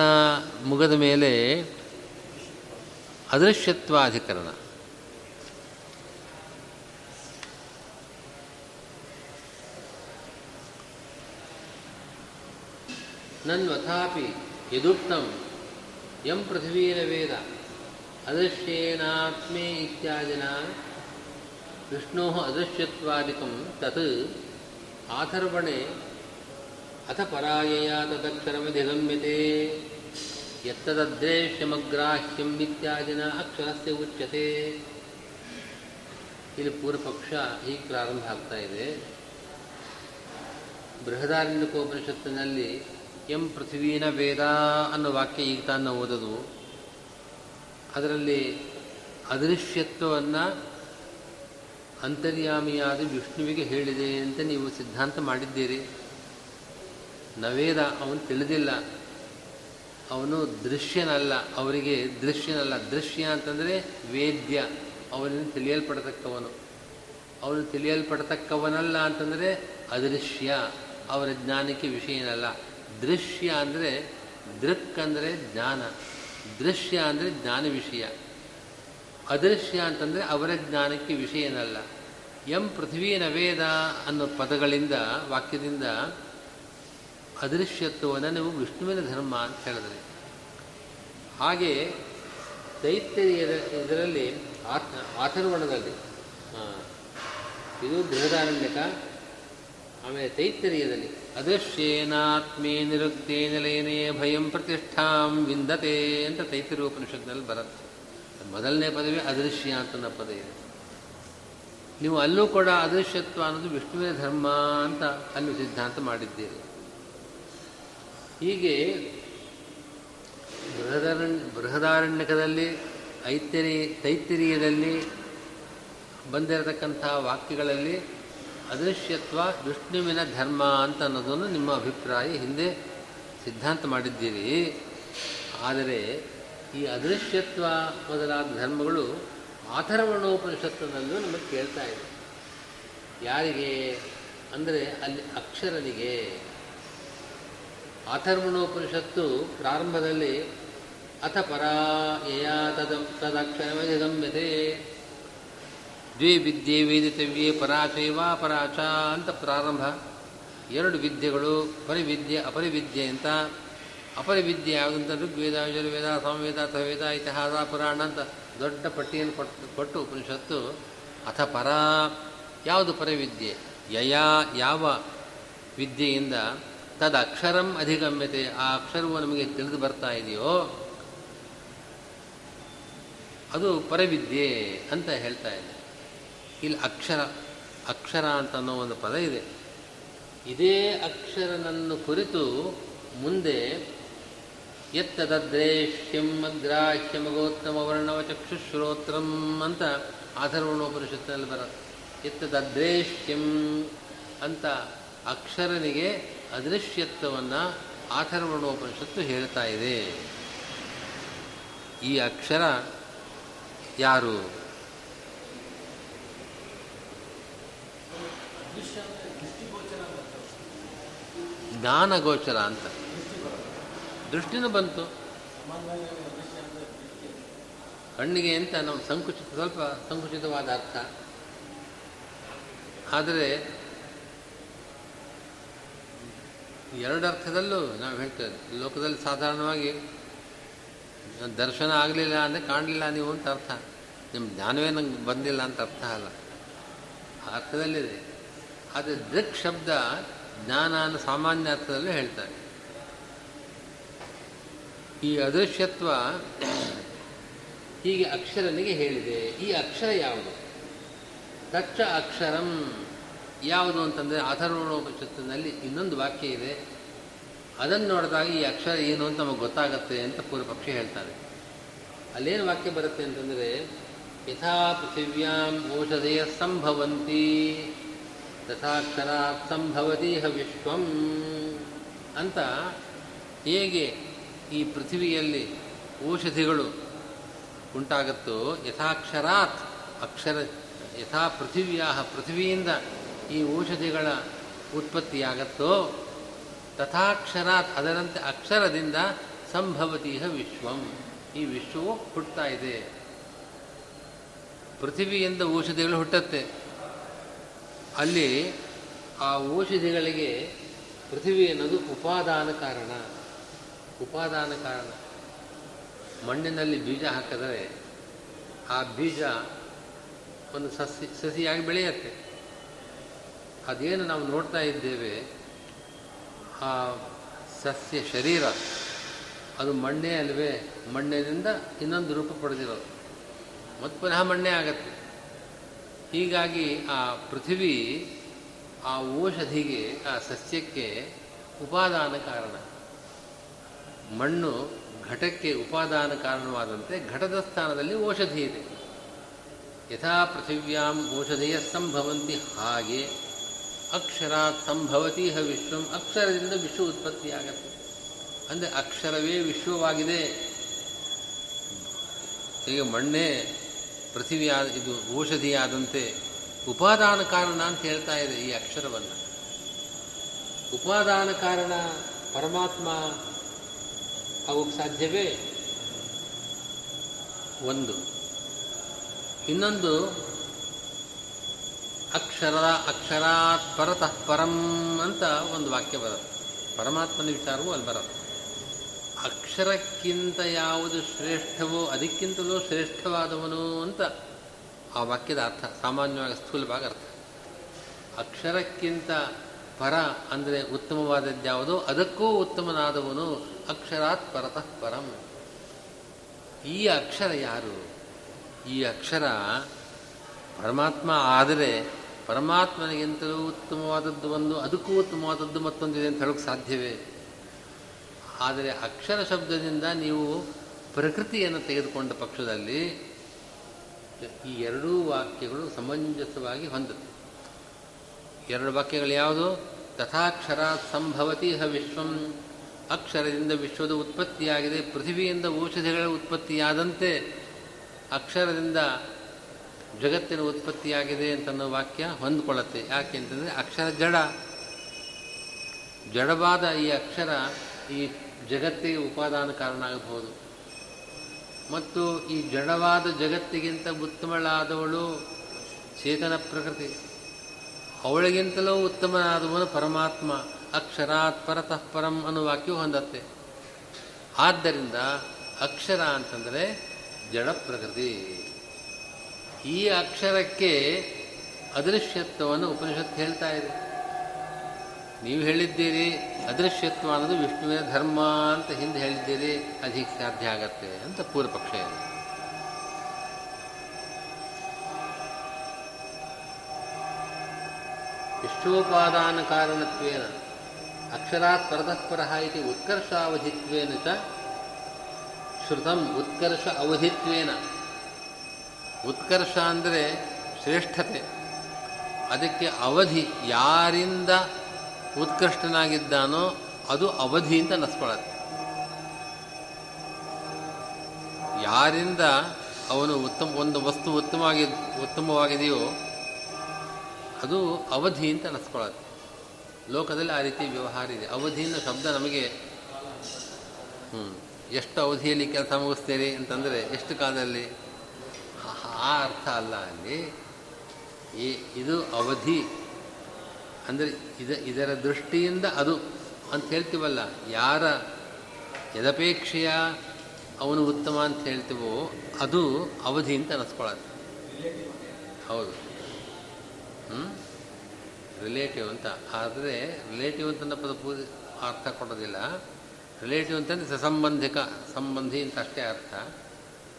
ಮುಗದ ಮೇಲೆ ಅದೃಶ್ಯತ್ವಾಧಿಕರಣ. ನನ್ವಥಾಪಿ ಯದುಕ್ತಂ ಯಂ ಪೃಥ್ವೀನ ವೇದ ಅದೃಶ್ಯೇನಾತ್ಮೇ ಇತ್ಯಾದಿನ ವಿಷ್ಣೋ ಅದೃಶ್ಯತ್ವಾದಿಕಂ ತತ್ ಆಥರ್ವಣೆ ಅಥ ಪರಾಯಯ ತದಕ್ಷರಮಧಿಗಮ್ಯತೆ ಯತ್ತದದ್ರೇಶ್ಯಮಗ್ರಾಹ್ಯಂ ಇತ್ಯಾದಿನ ಅಕ್ಷರಸ್ಯ ಉಚ್ಯತೆ ಇಲ್ಲಿ ಪೂರ್ವಪಕ್ಷ ಹೀಗೆ ಪ್ರಾರಂಭ ಆಗ್ತಾ ಇದೆ. ಬೃಹದಾರಣ್ಯಕೋಪನಿಷತ್ತಿನಲ್ಲಿ ಎಂ ಪೃಥ್ವೀನ ವೇದ ಅನ್ನೋ ವಾಕ್ಯ ಈಗ ತಾನು ಓದೋದು. ಅದರಲ್ಲಿ ಅದೃಶ್ಯತ್ವವನ್ನು ಅಂತರ್ಯಾಮಿಯಾದ ವಿಷ್ಣುವಿಗೆ ಹೇಳಿದೆ ಅಂತ ನೀವು ಸಿದ್ಧಾಂತ ಮಾಡಿದ್ದೀರಿ. ನವೇದ ಅವನು ತಿಳಿದಿಲ್ಲ. ಅವನು ದೃಶ್ಯನಲ್ಲ, ಅವರಿಗೆ ದೃಶ್ಯನಲ್ಲ. ದೃಶ್ಯ ಅಂತಂದರೆ ವೇದ್ಯ. ಅವನಿಂದ ತಿಳಿಯಲ್ಪಡತಕ್ಕವನು. ಅವನು ತಿಳಿಯಲ್ಪಡತಕ್ಕವನಲ್ಲ ಅಂತಂದರೆ ಅದೃಶ್ಯ. ಅವರ ಜ್ಞಾನಕ್ಕೆ ವಿಷಯನಲ್ಲ ದೃಶ್ಯ ಅಂದರೆ ದೃಕ್ ಅಂದರೆ ಜ್ಞಾನ. ದೃಶ್ಯ ಅಂದರೆ ಜ್ಞಾನ ವಿಷಯ. ಅದೃಶ್ಯ ಅಂತಂದರೆ ಅವರ ಜ್ಞಾನಕ್ಕೆ ವಿಷಯನಲ್ಲ ಎಂ ಪೃಥ್ವಿ ನವೇದ ಅನ್ನೋ ಪದಗಳಿಂದ, ವಾಕ್ಯದಿಂದ ಅದೃಶ್ಯತ್ವವನ್ನು ನೀವು ವಿಷ್ಣುವಿನ ಧರ್ಮ ಅಂತ ಹೇಳಿದ್ರಿ. ಹಾಗೆ ದೈತ್ಯರಿಯದ ಇದರಲ್ಲಿ ಆಥ ಆಥರ್ವಣದಲ್ಲಿ ಇದು ಬೃಹದಾರಣ್ಯಕ, ಆಮೇಲೆ ತೈತ್ತರಿಯದಲ್ಲಿ, ಅದೃಶ್ಯೇನಾತ್ಮೇ ನಿರುಕ್ತೇ ನಿಲಯನೇ ಭಯಂ ಪ್ರತಿಷ್ಠಾಂ ವಿಂದತೆ ಅಂತ ತೈತ್ತರಿ ಉಪನಿಷತ್ನಲ್ಲಿ ಬರುತ್ತೆ. ಮೊದಲನೇ ಪದವಿ ಅದೃಶ್ಯ ಅಂತ ಪದ ಇದೆ. ನೀವು ಅಲ್ಲೂ ಕೂಡ ಅದೃಶ್ಯತ್ವ ಅನ್ನೋದು ವಿಷ್ಣುವಿನ ಧರ್ಮ ಅಂತ ಅಲ್ಲಿ ಸಿದ್ಧಾಂತ ಮಾಡಿದ್ದೀರಿ. ಹೀಗೆ ಬೃಹದಾರಣ್ಯ, ಬೃಹದಾರಣ್ಯಕದಲ್ಲಿ ಐತಿರಿ ತೈತ್ತಿರೀಯದಲ್ಲಿ ಬಂದಿರತಕ್ಕಂಥ ವಾಕ್ಯಗಳಲ್ಲಿ ಅದೃಶ್ಯತ್ವ ವಿಷ್ಣುವಿನ ಧರ್ಮ ಅಂತ ಅನ್ನೋದನ್ನು ನಿಮ್ಮ ಅಭಿಪ್ರಾಯ ಹಿಂದೆ ಸಿದ್ಧಾಂತ ಮಾಡಿದ್ದೀರಿ. ಆದರೆ ಈ ಅದೃಶ್ಯತ್ವ ಮೊದಲಾದ ಧರ್ಮಗಳು ಆಥರ್ವಣೋಪನಿಷತ್ತಿನಲ್ಲೂ ನಮಗೆ ಕೇಳ್ತಾ ಇದೆ. ಯಾರಿಗೆ? ಅಂದರೆ ಅಲ್ಲಿ ಅಕ್ಷರನಿಗೆ. ಅಥರ್ವಣೋಪನಿಷತ್ತು ಪ್ರಾರಂಭದಲ್ಲಿ ಅಥ ಪರಾ ಯಯಾ ತದ ದ್ವೇ ವಿದ್ಯೆ ವೇದಿತವ್ಯೆ ಪರಾಚೈವ ಪರಾಚ ಅಂತ ಪ್ರಾರಂಭ. ಎರಡು ವಿದ್ಯೆಗಳು, ಪರಿವಿದ್ಯೆ, ಅಪರಿವಿದ್ಯೆ ಅಂತ. ಅಪರಿವಿದ್ಯೆ ಯಾವುದಂತ ಋಗ್ವೇದ, ಯಜುರ್ವೇದ, ಸಾಮವೇದ ಅಥವೇದ ಇತಿಹಾಸ, ಪುರಾಣ ಅಂತ ದೊಡ್ಡ ಪಟ್ಟಿಯನ್ನು ಕೊಟ್ಟು ಕೊಟ್ಟು ಉಪನಿಷತ್ತು ಅಥ ಪರ ಯಾವುದು ಪರವಿದ್ಯೆ? ಯಯಾ ಯಾವ ವಿದ್ಯೆಯಿಂದ ತದ್ ಅಕ್ಷರಂ ಅಧಿಗಮ್ಯತೆ. ಆ ಅಕ್ಷರವು ನಮಗೆ ತಿಳಿದು ಬರ್ತಾ ಇದೆಯೋ, ಅದು ಪರವಿದ್ಯೆ ಅಂತ ಹೇಳ್ತಾ ಇದೆ. ಇಲ್ಲಿ ಅಕ್ಷರ ಅಕ್ಷರ ಅಂತ ಅನ್ನೋ ಒಂದು ಪದ ಇದೆ. ಇದೇ ಅಕ್ಷರನನ್ನು ಕುರಿತು ಮುಂದೆ ಎತ್ತದದ್ರೇಷ್ಯಂ ಅಗ್ರಾಹ್ಯಮಗೋತ್ತಮ ವರ್ಣವ ಚಕ್ಷುಶ್ರೋತ್ರಂ ಅಂತ ಆಧರ್ವಣೋಪನಿಷತ್ತಿನಲ್ಲಿ ಬರುತ್ತೆ. ಎತ್ತದ್ರೇಶ್ಯಂ ಅಂತ ಅಕ್ಷರನಿಗೆ ಅದೃಶ್ಯತ್ವವನ್ನು ಆಥರ್ವಣೋಪನಿಷತ್ತು ಹೇಳ್ತಾ ಇದೆ. ಈ ಅಕ್ಷರ ಯಾರು? ಜ್ಞಾನಗೋಚರ ಅಂತ. ದೃಷ್ಟಿನೂ ಬಂತು. ಕಣ್ಣಿಗೆ ಅಂತ ನಮ್ಮ ಸಂಕುಚಿತ, ಸ್ವಲ್ಪ ಸಂಕುಚಿತವಾದ ಅರ್ಥ. ಆದರೆ ಎರಡರ್ಥದಲ್ಲೂ ನಾವು ಹೇಳ್ತೇವೆ. ಲೋಕದಲ್ಲಿ ಸಾಧಾರಣವಾಗಿ ದರ್ಶನ ಆಗಲಿಲ್ಲ ಅಂದರೆ ಕಾಣಲಿಲ್ಲ ನೀವು ಅಂತ ಅರ್ಥ. ನಿಮ್ಮ ಜ್ಞಾನವೇ ನಂಗೆ ಬಂದಿಲ್ಲ ಅಂತ ಅರ್ಥ ಅಲ್ಲ. ಆ ಅರ್ಥದಲ್ಲಿದೆ. ಆದರೆ ದೃಕ್ ಶಬ್ದ ಜ್ಞಾನ ಸಾಮಾನ್ಯ ಅರ್ಥದಲ್ಲೂ ಹೇಳ್ತಾರೆ. ಈ ಅದೃಶ್ಯತ್ವ ಹೀಗೆ ಅಕ್ಷರನಿಗೆ ಹೇಳಿದೆ. ಈ ಅಕ್ಷರ ಯಾವುದು? ತಚ್ಚ ಅಕ್ಷರಂ. ಯಾವುದು ಅಂತಂದರೆ ಅಥರ್ವಣೋಪನಿಷತ್ತಿನಲ್ಲಿ ಇನ್ನೊಂದು ವಾಕ್ಯ ಇದೆ. ಅದನ್ನು ನೋಡಿದಾಗ ಈ ಅಕ್ಷರ ಏನು ಅಂತ ನಮಗೆ ಗೊತ್ತಾಗತ್ತೆ ಅಂತ ಪೂರ್ವ ಪಕ್ಷಿ ಹೇಳ್ತಾರೆ. ಅಲ್ಲೇನು ವಾಕ್ಯ ಬರುತ್ತೆ ಅಂತಂದರೆ, ಯಥಾ ಪೃಥಿವ್ಯಾಂ ಔಷಧಯ ಸಂಭವಂತಿ, ತಥಾಕ್ಷರಾತ್ ಸಂಭವತೀಹ ವಿಶ್ವಂ ಅಂತ ಹೇಗೆ ಈ ಪೃಥಿವಿಯಲ್ಲಿ ಔಷಧಿಗಳು ಉಂಟಾಗುತ್ತೋ, ಯಥಾಕ್ಷರಾತ್ ಅಕ್ಷರ, ಯಥಾ ಪೃಥಿವ್ಯಾಹ ಪೃಥ್ವಿಯಿಂದ ಈ ಔಷಧಿಗಳ ಉತ್ಪತ್ತಿಯಾಗತ್ತೋ, ತಥಾಕ್ಷರಾತ್ ಅದರಂತೆ ಅಕ್ಷರದಿಂದ ಸಂಭವತೀಹ ವಿಶ್ವಂ. ಈ ವಿಶ್ವವು ಹುಟ್ಟುತ್ತಾ ಇದೆ. ಪೃಥಿವಿಯಿಂದ ಔಷಧಿಗಳು ಹುಟ್ಟತ್ತೆ. ಅಲ್ಲಿ ಆ ಔಷಧಿಗಳಿಗೆ ಪೃಥಿವಿ ಅನ್ನೋದು ಉಪಾದಾನ ಕಾರಣ. ಉಪಾದಾನ ಕಾರಣ. ಮಣ್ಣಿನಲ್ಲಿ ಬೀಜ ಹಾಕಿದರೆ ಆ ಬೀಜ ಒಂದು ಸಸಿ ಸಸಿಯಾಗಿ ಬೆಳೆಯುತ್ತೆ. ಅದೇನು ನಾವು ನೋಡ್ತಾ ಇದ್ದೇವೆ, ಆ ಸಸ್ಯ ಶರೀರ, ಅದು ಮಣ್ಣೇ ಅಲ್ವೇ, ಮಣ್ಣಿನಿಂದ ಇನ್ನೊಂದು ರೂಪ ಪಡೆದಿರೋದು. ಮತ್ತು ಪುನಃ ಮಣ್ಣೇ ಆಗತ್ತೆ. ಹೀಗಾಗಿ ಆ ಪೃಥಿವಿ, ಆ ಔಷಧಿಗೆ, ಆ ಸಸ್ಯಕ್ಕೆ ಉಪಾದಾನ ಕಾರಣ. ಮಣ್ಣು ಘಟಕ್ಕೆ ಉಪಾದಾನ ಕಾರಣವಾದಂತೆ ಘಟದ ಸ್ಥಾನದಲ್ಲಿ ಔಷಧಿ ಇದೆ. ಯಥಾ ಪೃಥಿವ್ಯಾಂ ಔಷಧಿಯ ಸಂಭವಂತಿ ಹಾಗೆ. ಅಕ್ಷರಾತ್ ಸಂಭವತೀಹ ವಿಶ್ವಂ. ಅಕ್ಷರದಿಂದ ವಿಶ್ವ ಉತ್ಪತ್ತಿಯಾಗತ್ತೆ. ಅಂದರೆ ಅಕ್ಷರವೇ ವಿಶ್ವವಾಗಿದೆ. ಈಗ ಮಣ್ಣೇ ಪೃಥಿವಿಯಾದ, ಇದು ಔಷಧಿಯಾದಂತೆ ಉಪಾದಾನ ಕಾರಣ ಅಂತ ಹೇಳ್ತಾ ಇದೆ ಈ ಅಕ್ಷರವನ್ನು. ಉಪಾದಾನ ಕಾರಣ ಪರಮಾತ್ಮ ಆಗೋಕ್ಕೆ ಸಾಧ್ಯವೇ? ಒಂದು. ಇನ್ನೊಂದು ಅಕ್ಷರ ಅಕ್ಷರಾತ್ ಪರತಃ ಪರಂ ಅಂತ ಒಂದು ವಾಕ್ಯ ಬರುತ್ತೆ. ಪರಮಾತ್ಮನ ವಿಚಾರವೂ ಅಲ್ಲಿ ಬರುತ್ತೆ. ಅಕ್ಷರಕ್ಕಿಂತ ಯಾವುದು ಶ್ರೇಷ್ಠವೋ ಅದಕ್ಕಿಂತಲೂ ಶ್ರೇಷ್ಠವಾದವನು ಅಂತ ಆ ವಾಕ್ಯದ ಅರ್ಥ, ಸಾಮಾನ್ಯವಾಗಿ ಸ್ಥೂಲವಾಗಿ ಅರ್ಥ. ಅಕ್ಷರಕ್ಕಿಂತ ಪರ ಅಂದರೆ ಉತ್ತಮವಾದದ್ದಾವುದೋ ಅದಕ್ಕೂ ಉತ್ತಮನಾದವನು ಅಕ್ಷರಾತ್ ಪರತಃ ಪರಂ. ಈ ಅಕ್ಷರ ಯಾರು? ಈ ಅಕ್ಷರ ಪರಮಾತ್ಮ ಆದರೆ ಪರಮಾತ್ಮನಿಗಿಂತಲೂ ಉತ್ತಮವಾದದ್ದು ಒಂದು, ಅದಕ್ಕೂ ಉತ್ತಮವಾದದ್ದು ಮತ್ತೊಂದಿದೆ ಅಂತ ಹೇಳೋಕ್ಕೆ ಸಾಧ್ಯವೇ? ಆದರೆ ಅಕ್ಷರ ಶಬ್ದದಿಂದ ನೀವು ಪ್ರಕೃತಿಯನ್ನು ತೆಗೆದುಕೊಂಡ ಪಕ್ಷದಲ್ಲಿ ಈ ಎರಡೂ ವಾಕ್ಯಗಳು ಸಮಂಜಸವಾಗಿ ಹೊಂದುತ್ತೆ. ಎರಡು ವಾಕ್ಯಗಳು ಯಾವುದು? ತಥಾಕ್ಷರ ಸಂಭವತಿ ಹ ವಿಶ್ವಂ. ಅಕ್ಷರದಿಂದ ವಿಶ್ವದ ಉತ್ಪತ್ತಿಯಾಗಿದೆ, ಪೃಥ್ವಿಯಿಂದ ಔಷಧಿಗಳ ಉತ್ಪತ್ತಿಯಾದಂತೆ ಅಕ್ಷರದಿಂದ ಜಗತ್ತಿನ ಉತ್ಪತ್ತಿಯಾಗಿದೆ ಅಂತನ್ನೋ ವಾಕ್ಯ ಹೊಂದ್ಕೊಳ್ಳುತ್ತೆ. ಯಾಕೆ ಅಂತಂದರೆ ಅಕ್ಷರ ಜಡ. ಜಡವಾದ ಈ ಅಕ್ಷರ ಈ ಜಗತ್ತಿಗೆ ಉಪಾದಾನ ಕಾರಣ ಆಗಬಹುದು. ಮತ್ತು ಈ ಜಡವಾದ ಜಗತ್ತಿಗಿಂತ ಉತ್ತಮಳಾದವಳು ಚೇತನ ಪ್ರಕೃತಿ. ಅವಳಿಗಿಂತಲೂ ಉತ್ತಮನಾದವನು ಪರಮಾತ್ಮ, ಅಕ್ಷರಾತ್ ಪರತಃ ಪರಂ ಅನ್ನೋ ವಾಕ್ಯವು ಹೊಂದತ್ತೆ. ಆದ್ದರಿಂದ ಅಕ್ಷರ ಅಂತಂದರೆ ಜಡ ಪ್ರಕೃತಿ ಈ ಅಕ್ಷರಕ್ಕೆ ಅದೃಶ್ಯತ್ವವನ್ನು ಉಪನಿಷತ್ತು ಹೇಳ್ತಾ ಇದೆ. ನೀವು ಹೇಳಿದ್ದೀರಿ, ಅದೃಶ್ಯತ್ವ ಅನ್ನೋದು ವಿಷ್ಣುವಿನ ಧರ್ಮ ಅಂತ ಹಿಂದೆ ಹೇಳಿದ್ದೀರಿ ಅಧಿಕ ಸಾಧ್ಯ ಆಗತ್ತೆ ಅಂತ ಪೂರ್ವ ಪಕ್ಷ ಇದೆ ವಿಶ್ವೋಪಾದಾನ ಕಾರಣತ್ವೇನ ಅಕ್ಷರಾತ್ ಪರತಃಪರ ಇತಿ ಉತ್ಕರ್ಷಾವಧಿತ್ವೇನ ಚ ಶ್ರುತಂ ಉತ್ಕರ್ಷ ಅವಧಿತ್ವೇನ ಉತ್ಕರ್ಷ ಅಂದರೆ ಶ್ರೇಷ್ಠತೆ. ಅದಕ್ಕೆ ಅವಧಿ ಯಾರಿಂದ ಉತ್ಕೃಷ್ಟನಾಗಿದ್ದಾನೋ ಅದು ಅವಧಿ ಅಂತ ನಸ್ಕೊಳ್ಳುತ್ತೆ ಯಾರಿಂದ ಅವನು ಉತ್ತಮ, ಒಂದು ವಸ್ತು ಉತ್ತಮವಾಗಿ, ಉತ್ತಮವಾಗಿದೆಯೋ ಅದು ಅವಧಿ ಅಂತ ನಸ್ಕೊಳ್ಳುತ್ತೆ ಲೋಕದಲ್ಲಿ ಆ ರೀತಿ ವ್ಯವಹಾರ ಇದೆ. ಅವಧಿ ಅನ್ನೋ ಶಬ್ದ ನಮಗೆ ಹ್ಞೂ ಎಷ್ಟು ಅವಧಿಯಲ್ಲಿ ಕೆಲಸ ಮುಗಿಸ್ತೀರಿ ಅಂತಂದರೆ ಎಷ್ಟು ಕಾಲದಲ್ಲಿ ಆ ಅರ್ಥ ಅಲ್ಲ ಅಲ್ಲಿ. ಈ ಇದು ಅವಧಿ. ಅಂದರೆ ಇದ, ಇದರ ದೃಷ್ಟಿಯಿಂದ ಅದು ಅಂತ ಹೇಳ್ತೀವಲ್ಲ, ಯಾರ ಯದಪೇಕ್ಷೆಯ ಅವನು ಉತ್ತಮ ಅಂತ ಹೇಳ್ತೀವೋ ಅದು ಅವಧಿ ಅಂತ ಅನಿಸ್ಕೊಳ್ಳುತ್ತೆ ಹೌದು. ಹ್ಞೂ ರಿಲೇಟಿವ್ ಅಂತ. ಆದರೆ ರಿಲೇಟಿವ್ ಅಂತ ಪದ ಪೂಜೆ ಅರ್ಥ ಕೊಡೋದಿಲ್ಲ. ರಿಲೇಟಿವ್ ಅಂತಂದರೆ ಸಸಂಬಂಧಿಕ, ಸಂಬಂಧಿ ಅಂತ ಅಷ್ಟೇ ಅರ್ಥ.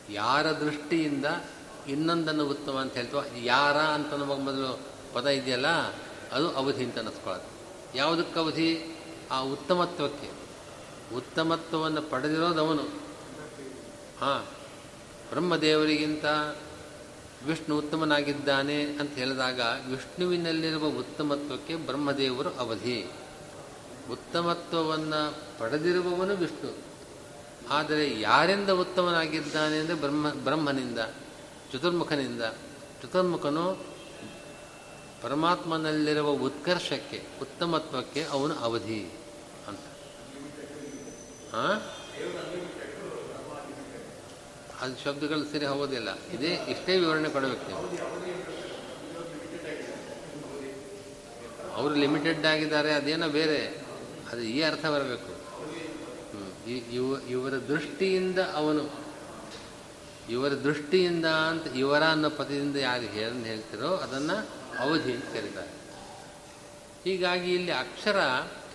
ಯಾರ ದೃಷ್ಟಿಯಿಂದ ಇನ್ನೊಂದನ್ನು ಉತ್ತಮ ಅಂತ ಹೇಳ್ತೀವ ಯಾರ ಅಂತ ನಮಗೆ ಮೊದಲು ಪದ ಇದೆಯಲ್ಲ, ಅದು ಅವಧಿ ಅಂತ ಅನ್ನಿಸ್ಕೊಳ್ಳೋದು. ಯಾವುದಕ್ಕೆ ಅವಧಿ? ಆ ಉತ್ತಮತ್ವಕ್ಕೆ. ಉತ್ತಮತ್ವವನ್ನು ಪಡೆದಿರೋದು ಅವನು. ಹಾಂ, ಬ್ರಹ್ಮದೇವರಿಗಿಂತ ವಿಷ್ಣು ಉತ್ತಮನಾಗಿದ್ದಾನೆ ಅಂತ ಹೇಳಿದಾಗ ವಿಷ್ಣುವಿನಲ್ಲಿರುವ ಉತ್ತಮತ್ವಕ್ಕೆ ಬ್ರಹ್ಮದೇವರು ಅವಧಿ. ಉತ್ತಮತ್ವವನ್ನು ಪಡೆದಿರುವವನು ವಿಷ್ಣು. ಆದರೆ ಯಾರಿಂದ ಉತ್ತಮನಾಗಿದ್ದಾನೆ ಅಂದರೆ ಬ್ರಹ್ಮ, ಬ್ರಹ್ಮನಿಂದ? ಚತುರ್ಮುಖನಿಂದ. ಚತುರ್ಮುಖನು ಪರಮಾತ್ಮನಲ್ಲಿರುವ ಉತ್ಕರ್ಷಕ್ಕೆ, ಉತ್ತಮತ್ವಕ್ಕೆ ಅವನು ಅವಧಿ ಅಂತ. ಅದು ಶಬ್ದಗಳು ಸರಿ ಹೋಗೋದಿಲ್ಲ. ಇದೇ ಇಷ್ಟೇ ವಿವರಣೆ ಕೊಡಬೇಕು ನೀವು. ಅವರು ಲಿಮಿಟೆಡ್ ಆಗಿದ್ದಾರೆ, ಅದೇನೋ ಬೇರೆ. ಅದು ಈ ಅರ್ಥ ಬರಬೇಕು. ಇವ, ಇವರ ದೃಷ್ಟಿಯಿಂದ ಅವನು ಇವರ ದೃಷ್ಟಿಯಿಂದ ಅಂತ ಇವರ ಅನ್ನೋ ಪದದಿಂದ ಯಾರು ಹೇಳಿ, ಹೇಳ್ತಿರೋ ಅದನ್ನು ಅವಧಿ ಅಂತ ಕರೀತಾರೆ. ಹೀಗಾಗಿ ಇಲ್ಲಿ ಅಕ್ಷರ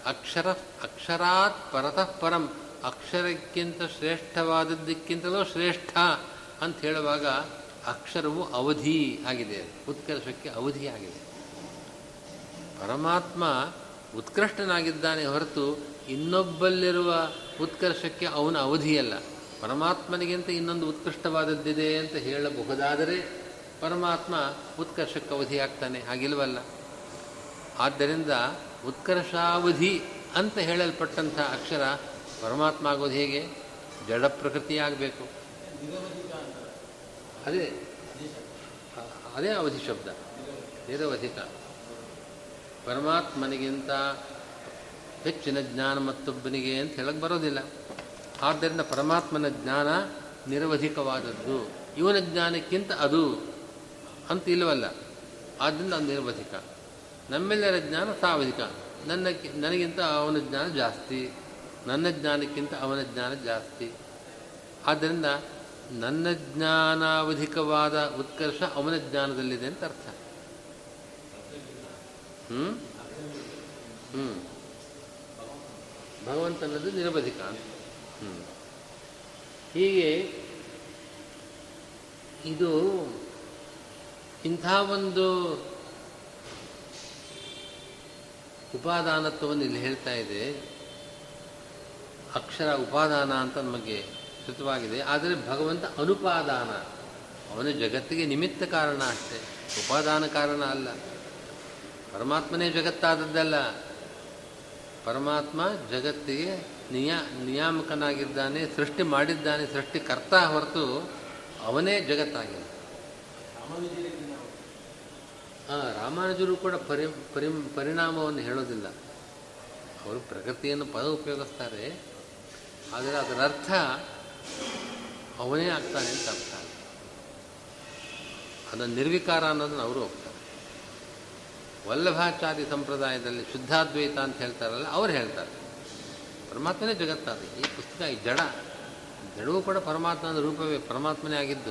ಅಕ್ಷರ, ಅಕ್ಷರಾತ್ ಪರತಃ ಪರಂ, ಅಕ್ಷರಕ್ಕಿಂತ ಶ್ರೇಷ್ಠವಾದದ್ದಕ್ಕಿಂತಲೂ ಶ್ರೇಷ್ಠ ಅಂತ ಹೇಳುವಾಗ ಅಕ್ಷರವು ಅವಧಿ ಆಗಿದೆ, ಉತ್ಕರ್ಷಕ್ಕೆ ಅವಧಿ ಆಗಿದೆ. ಪರಮಾತ್ಮ ಉತ್ಕೃಷ್ಟನಾಗಿದ್ದಾನೆ ಹೊರತು ಇನ್ನೊಬ್ಬಲ್ಲಿರುವ ಉತ್ಕರ್ಷಕ್ಕೆ ಅವನ ಅವಧಿಯಲ್ಲ. ಪರಮಾತ್ಮನಿಗಿಂತ ಇನ್ನೊಂದು ಉತ್ಕೃಷ್ಟವಾದದ್ದಿದೆ ಅಂತ ಹೇಳಬಹುದಾದರೆ ಪರಮಾತ್ಮ ಉತ್ಕರ್ಷಕ್ಕೆ ಅವಧಿ ಆಗ್ತಾನೆ ಹಾಗಿಲ್ವಲ್ಲ? ಆದ್ದರಿಂದ ಉತ್ಕರ್ಷಾವಧಿ ಅಂತ ಹೇಳಲ್ಪಟ್ಟಂಥ ಅಕ್ಷರ ಪರಮಾತ್ಮ ಆಗೋದು ಹೇಗೆ? ಜಡ ಪ್ರಕೃತಿಯಾಗಬೇಕು ಅದೇ ಅದೇ ಅವಧಿ ಶಬ್ದ. ನಿರವಧಿಕ ಪರಮಾತ್ಮನಿಗಿಂತ ಹೆಚ್ಚಿನ ಜ್ಞಾನ ಮತ್ತೊಬ್ಬನಿಗೆ ಅಂತ ಹೇಳಕ್ಕೆ ಬರೋದಿಲ್ಲ. ಆದ್ದರಿಂದ ಪರಮಾತ್ಮನ ಜ್ಞಾನ ನಿರವಧಿಕವಾದದ್ದು. ಇವನ ಜ್ಞಾನಕ್ಕಿಂತ ಅದು ಅಂತ ಇಲ್ಲವಲ್ಲ. ಆದ್ದರಿಂದ ಅದು ನಿರವಧಿಕ. ನಮ್ಮೆಲ್ಲರ ಜ್ಞಾನ ಸಾವಧಿಕ. ನನ್ನ ನನಗಿಂತ ಅವನ ಜ್ಞಾನ ಜಾಸ್ತಿ. ನನ್ನ ಜ್ಞಾನಕ್ಕಿಂತ ಅವನ ಜ್ಞಾನ ಜಾಸ್ತಿ. ಆದ್ದರಿಂದ ನನ್ನ ಜ್ಞಾನಾವಧಿಕವಾದ ಉತ್ಕರ್ಷ ಅವನ ಜ್ಞಾನದಲ್ಲಿದೆ ಅಂತ ಅರ್ಥ. ಹ್ಞೂ ಹ್ಞೂ ಭಗವಂತನದು ನಿರವಧಿಕ ಅಂತ. ಹೀಗೆ ಇದು ಇಂಥ ಒಂದು ಉಪಾದಾನತ್ವವನ್ನು ಇಲ್ಲಿ ಹೇಳ್ತಾ ಇದೆ. ಅಕ್ಷರ ಉಪಾದಾನ ಅಂತ ನಮಗೆ ಕೃತವಾಗಿದೆ ಆದರೆ ಭಗವಂತ ಅನುಪಾದಾನ, ಅವನು ಜಗತ್ತಿಗೆ ನಿಮಿತ್ತ ಕಾರಣ ಅಷ್ಟೇ. ಉಪಾದಾನ ಕಾರಣ ಅಲ್ಲ. ಪರಮಾತ್ಮನೇ ಜಗತ್ತಾದದ್ದಲ್ಲ. ಪರಮಾತ್ಮ ಜಗತ್ತಿಗೆ ನಿಯ ನಿಯಾಮಕನಾಗಿದ್ದಾನೆ, ಸೃಷ್ಟಿ ಮಾಡಿದ್ದಾನೆ ಸೃಷ್ಟಿಕರ್ತ ಹೊರತು ಅವನೇ ಜಗತ್ತಾಗಿಲ್ಲ ಹಾಂ ರಾಮಾನುಜರು ಕೂಡ ಪರಿ ಪರಿ, ಪರಿಣಾಮವನ್ನು ಹೇಳೋದಿಲ್ಲ. ಅವರು ಪ್ರಗತಿಯನ್ನು ಪದ ಉಪಯೋಗಿಸ್ತಾರೆ ಆದರೆ ಅದರ ಅರ್ಥ ಅವನೇ ಆಗ್ತಾನೆ ಅಂತ ಅರ್ಥ. ಅದನ್ನು ನಿರ್ವಿಕಾರ ಅನ್ನೋದನ್ನು ಅವರು ಹೋಗ್ತಾರೆ ವಲ್ಲಭಾಚಾರ್ಯ ಸಂಪ್ರದಾಯದಲ್ಲಿ ಶುದ್ಧಾದ್ವೈತ ಅಂತ ಹೇಳ್ತಾರಲ್ಲ, ಅವ್ರು ಹೇಳ್ತಾರೆ. ಪರಮಾತ್ಮನೇ ಅದು. ಈ ಪುಸ್ತಕ, ಈ ಜಡ. ಜಡವೂ ಕೂಡ ಪರಮಾತ್ಮನ ರೂಪವೇ, ಪರಮಾತ್ಮನೇ ಆಗಿದ್ದು.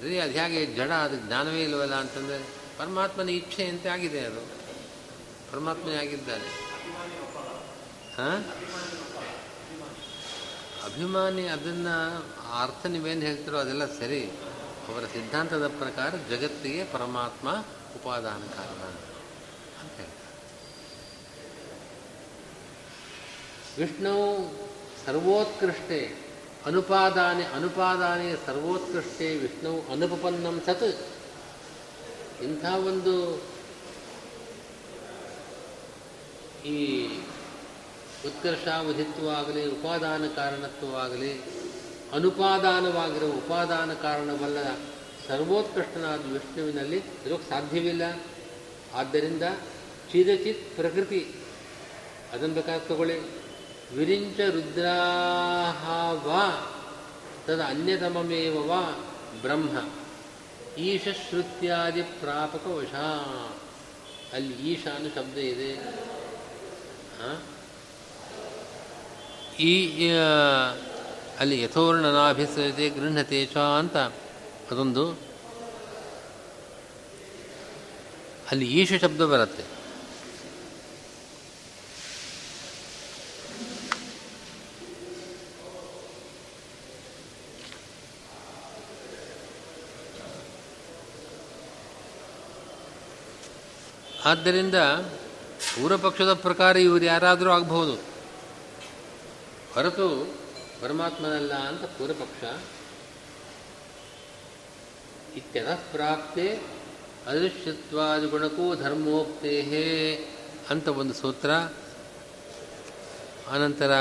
ಸರಿ ಅದು ಹೇಗೆ ಜಡ, ಅದು ಜ್ಞಾನವೇ ಇಲ್ಲವಲ್ಲ ಅಂತಂದರೆ, ಪರಮಾತ್ಮನ ಇಚ್ಛೆಯಂತೆ ಆಗಿದೆ ಅದು. ಪರಮಾತ್ಮನೇ ಆಗಿದ್ದಾನೆ ಹಾಂ? ಅಭಿಮಾನಿ, ಅದನ್ನು ಅರ್ಥ ನೀವೇನು ಹೇಳ್ತಿರೋ ಅದೆಲ್ಲ ಸರಿ. ಅವರ ಸಿದ್ಧಾಂತದ ಪ್ರಕಾರ ಜಗತ್ತಿಗೆ ಪರಮಾತ್ಮ ಉಪಾದಾನ ಕಾರಣ ಅಂತ ಹೇಳ್ತಾರೆ ವಿಷ್ಣು ಸರ್ವೋತ್ಕೃಷ್ಟೆ, ಅನುಪಾದಾನೆ ಅನುಪಾದಾನೆ ಸರ್ವೋತ್ಕೃಷ್ಟೆ ವಿಷ್ಣು ಅನುಪಪನ್ನಂ ಸತ್. ಇಂಥ ಒಂದು ಈ ಉತ್ಕರ್ಷಾವಧಿತ್ವವಾಗಲಿ ಉಪಾದಾನ ಕಾರಣತ್ವವಾಗಲಿ ಅನುಪಾದಾನವಾಗಿರುವ ಉಪಾದಾನ ಕಾರಣವಲ್ಲ, ಸರ್ವೋತ್ಕೃಷ್ಟನಾದ ವಿಷ್ಣುವಿನಲ್ಲಿ ಇರೋಕ್ಕೆ ಸಾಧ್ಯವಿಲ್ಲ. ಆದ್ದರಿಂದ ಚಿರಚಿತ್ ಪ್ರಕೃತಿ, ಅದನ್ನು ಬೇಕಾದ್ರೆ ತಗೊಳ್ಳಿ. ವಿರಿಂಚ ರುದ್ರಾಹ ವಾ ತದ ಅನ್ಯತಮಮೇವ ವಾ ಬ್ರಹ್ಮ. ಈಶಶ್ರುತ್ಯಾದಿ ಪ್ರಾಪಕ ವಶ. ಅಲ್ಲಿ ಈಶಾನು ಶಬ್ದ ಇದೆ. ಈ ಅಲ್ಲಿ ಯಥೋರ್ಣನಾಭಿಸತೆ ಗೃಹತೆ ಚ ಅಂತ ಅದೊಂದು. ಅಲ್ಲಿ ಈಶ ಶಬ್ದ ಬರುತ್ತೆ. ಆದ್ದರಿಂದ ಪೂರ್ವಪಕ್ಷದ ಪ್ರಕಾರ ಇವರು ಯಾರಾದರೂ ಆಗಬಹುದು. ಹೊರತು ಪರಮಾತ್ಮನಲ್ಲ ಅಂತ ಪೂರ್ವಪಕ್ಷ ಇತ್ಯದ ಪ್ರಾಪ್ತೆ ಅದೃಶ್ಯತ್ವಾದಿ ಗುಣಕೋ ಧರ್ಮೋಕ್ತೇ ಅಂತ ಒಂದು ಸೂತ್ರ. ಅನಂತರ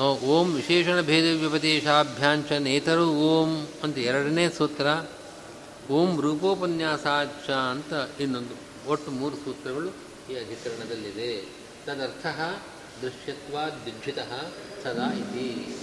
ಓಂ ವಿಶೇಷಣ ಭೇದ ವ್ಯಪದೇಶಾಭ್ಯಾಂಚ ನೇತರು ಓಂ ಅಂತ ಎರಡನೇ ಸೂತ್ರ. ಓಂ ರೂಪೋಪನ್ಯಾಸಾಚ ಅಂತ ಇನ್ನೊಂದು ಒಟ್ಟು ಮೂರು ಸೂತ್ರಗಳು ಈ ಅಧಿಕರಣದಲ್ಲಿದೆ. ತದರ್ಥ ದೃಶ್ಯತ್ವಾದ್ಯುಜ್ಜಿತ ಸದಾ ಇತಿ.